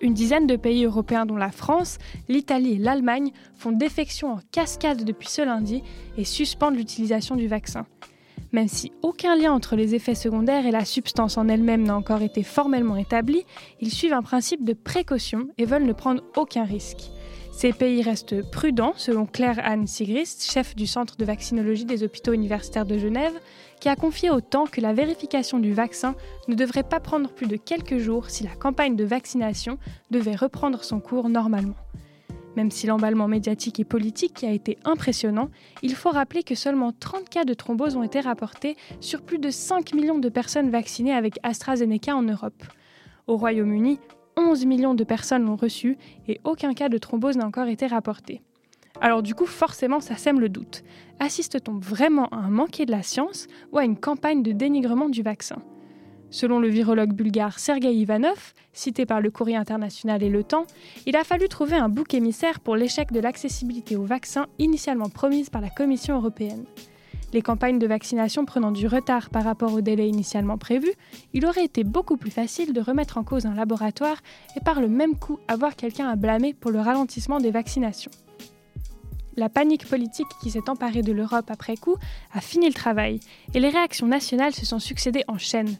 Une dizaine de pays européens, dont la France, l'Italie et l'Allemagne, font défection en cascade depuis ce lundi et suspendent l'utilisation du vaccin. Même si aucun lien entre les effets secondaires et la substance en elle-même n'a encore été formellement établi, ils suivent un principe de précaution et veulent ne prendre aucun risque. Ces pays restent prudents, selon Claire-Anne Sigrist, chef du Centre de vaccinologie des hôpitaux universitaires de Genève, qui a confié au temps que la vérification du vaccin ne devrait pas prendre plus de quelques jours si la campagne de vaccination devait reprendre son cours normalement. Même si l'emballement médiatique et politique a été impressionnant, il faut rappeler que seulement 30 cas de thrombose ont été rapportés sur plus de 5 millions de personnes vaccinées avec AstraZeneca en Europe. Au Royaume-Uni, 11 millions de personnes l'ont reçu et aucun cas de thrombose n'a encore été rapporté. Alors du coup, forcément, ça sème le doute. Assiste-t-on vraiment à un manqué de la science ou à une campagne de dénigrement du vaccin? Selon le virologue bulgare Sergei Ivanov, cité par le Courrier international et Le Temps, il a fallu trouver un bouc émissaire pour l'échec de l'accessibilité aux vaccins initialement promise par la Commission européenne. Les campagnes de vaccination prenant du retard par rapport au délai initialement prévu, il aurait été beaucoup plus facile de remettre en cause un laboratoire et par le même coup avoir quelqu'un à blâmer pour le ralentissement des vaccinations. La panique politique qui s'est emparée de l'Europe après coup a fini le travail et les réactions nationales se sont succédées en chaîne.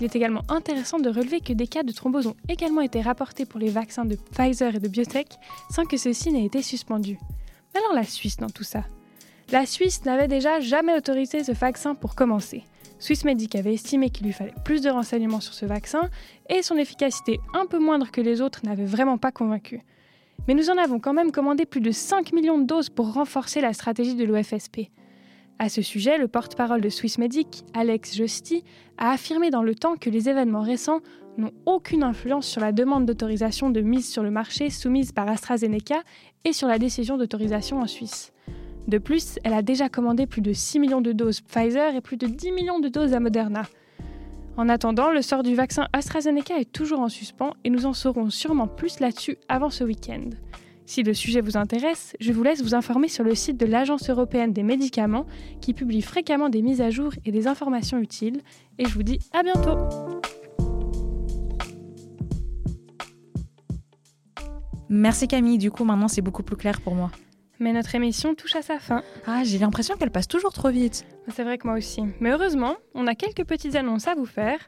Il est également intéressant de relever que des cas de thrombose ont également été rapportés pour les vaccins de Pfizer et de Biotech sans que ceux-ci n'aient été suspendus. Mais alors la Suisse dans tout ça? La Suisse n'avait déjà jamais autorisé ce vaccin pour commencer. Swissmedic avait estimé qu'il lui fallait plus de renseignements sur ce vaccin et son efficacité un peu moindre que les autres n'avait vraiment pas convaincu. Mais nous en avons quand même commandé plus de 5 millions de doses pour renforcer la stratégie de l'OFSP. À ce sujet, le porte-parole de Swissmedic, Alex Justy, a affirmé dans le temps que les événements récents n'ont aucune influence sur la demande d'autorisation de mise sur le marché soumise par AstraZeneca et sur la décision d'autorisation en Suisse. De plus, elle a déjà commandé plus de 6 millions de doses Pfizer et plus de 10 millions de doses à Moderna. En attendant, le sort du vaccin AstraZeneca est toujours en suspens et nous en saurons sûrement plus là-dessus avant ce week-end. Si le sujet vous intéresse, je vous laisse vous informer sur le site de l'Agence européenne des médicaments qui publie fréquemment des mises à jour et des informations utiles. Et je vous dis à bientôt Merci Camille, du coup maintenant c'est beaucoup plus clair pour moi. Mais notre émission touche à sa fin. Ah, j'ai l'impression qu'elle passe toujours trop vite. C'est vrai que moi aussi. Mais heureusement, on a quelques petites annonces à vous faire.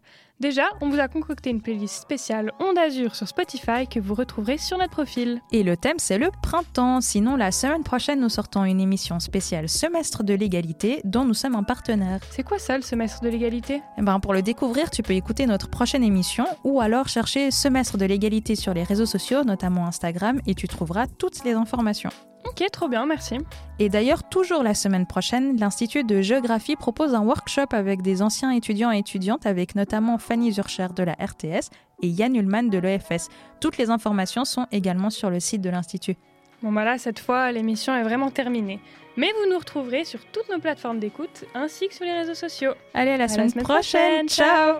Déjà, on vous a concocté une playlist spéciale Onde Azur sur Spotify que vous retrouverez sur notre profil. Et le thème, c'est le printemps. Sinon, la semaine prochaine, nous sortons une émission spéciale Semestre de l'égalité dont nous sommes un partenaire. C'est quoi ça, le Semestre de l'égalité? Eh ben, Pour le découvrir, tu peux écouter notre prochaine émission ou alors chercher Semestre de l'égalité sur les réseaux sociaux, notamment Instagram, et tu trouveras toutes les informations. Ok, trop bien, merci. Et d'ailleurs, toujours la semaine prochaine, l'Institut de géographie propose un workshop avec des anciens étudiants et étudiantes, avec notamment Fanny Zurcher de la RTS et Yann Ullmann de l'EFS. Toutes les informations sont également sur le site de l'Institut. Bon bah là, cette fois, l'émission est vraiment terminée. Mais vous nous retrouverez sur toutes nos plateformes d'écoute ainsi que sur les réseaux sociaux. Allez, à la, semaine, prochaine. Ciao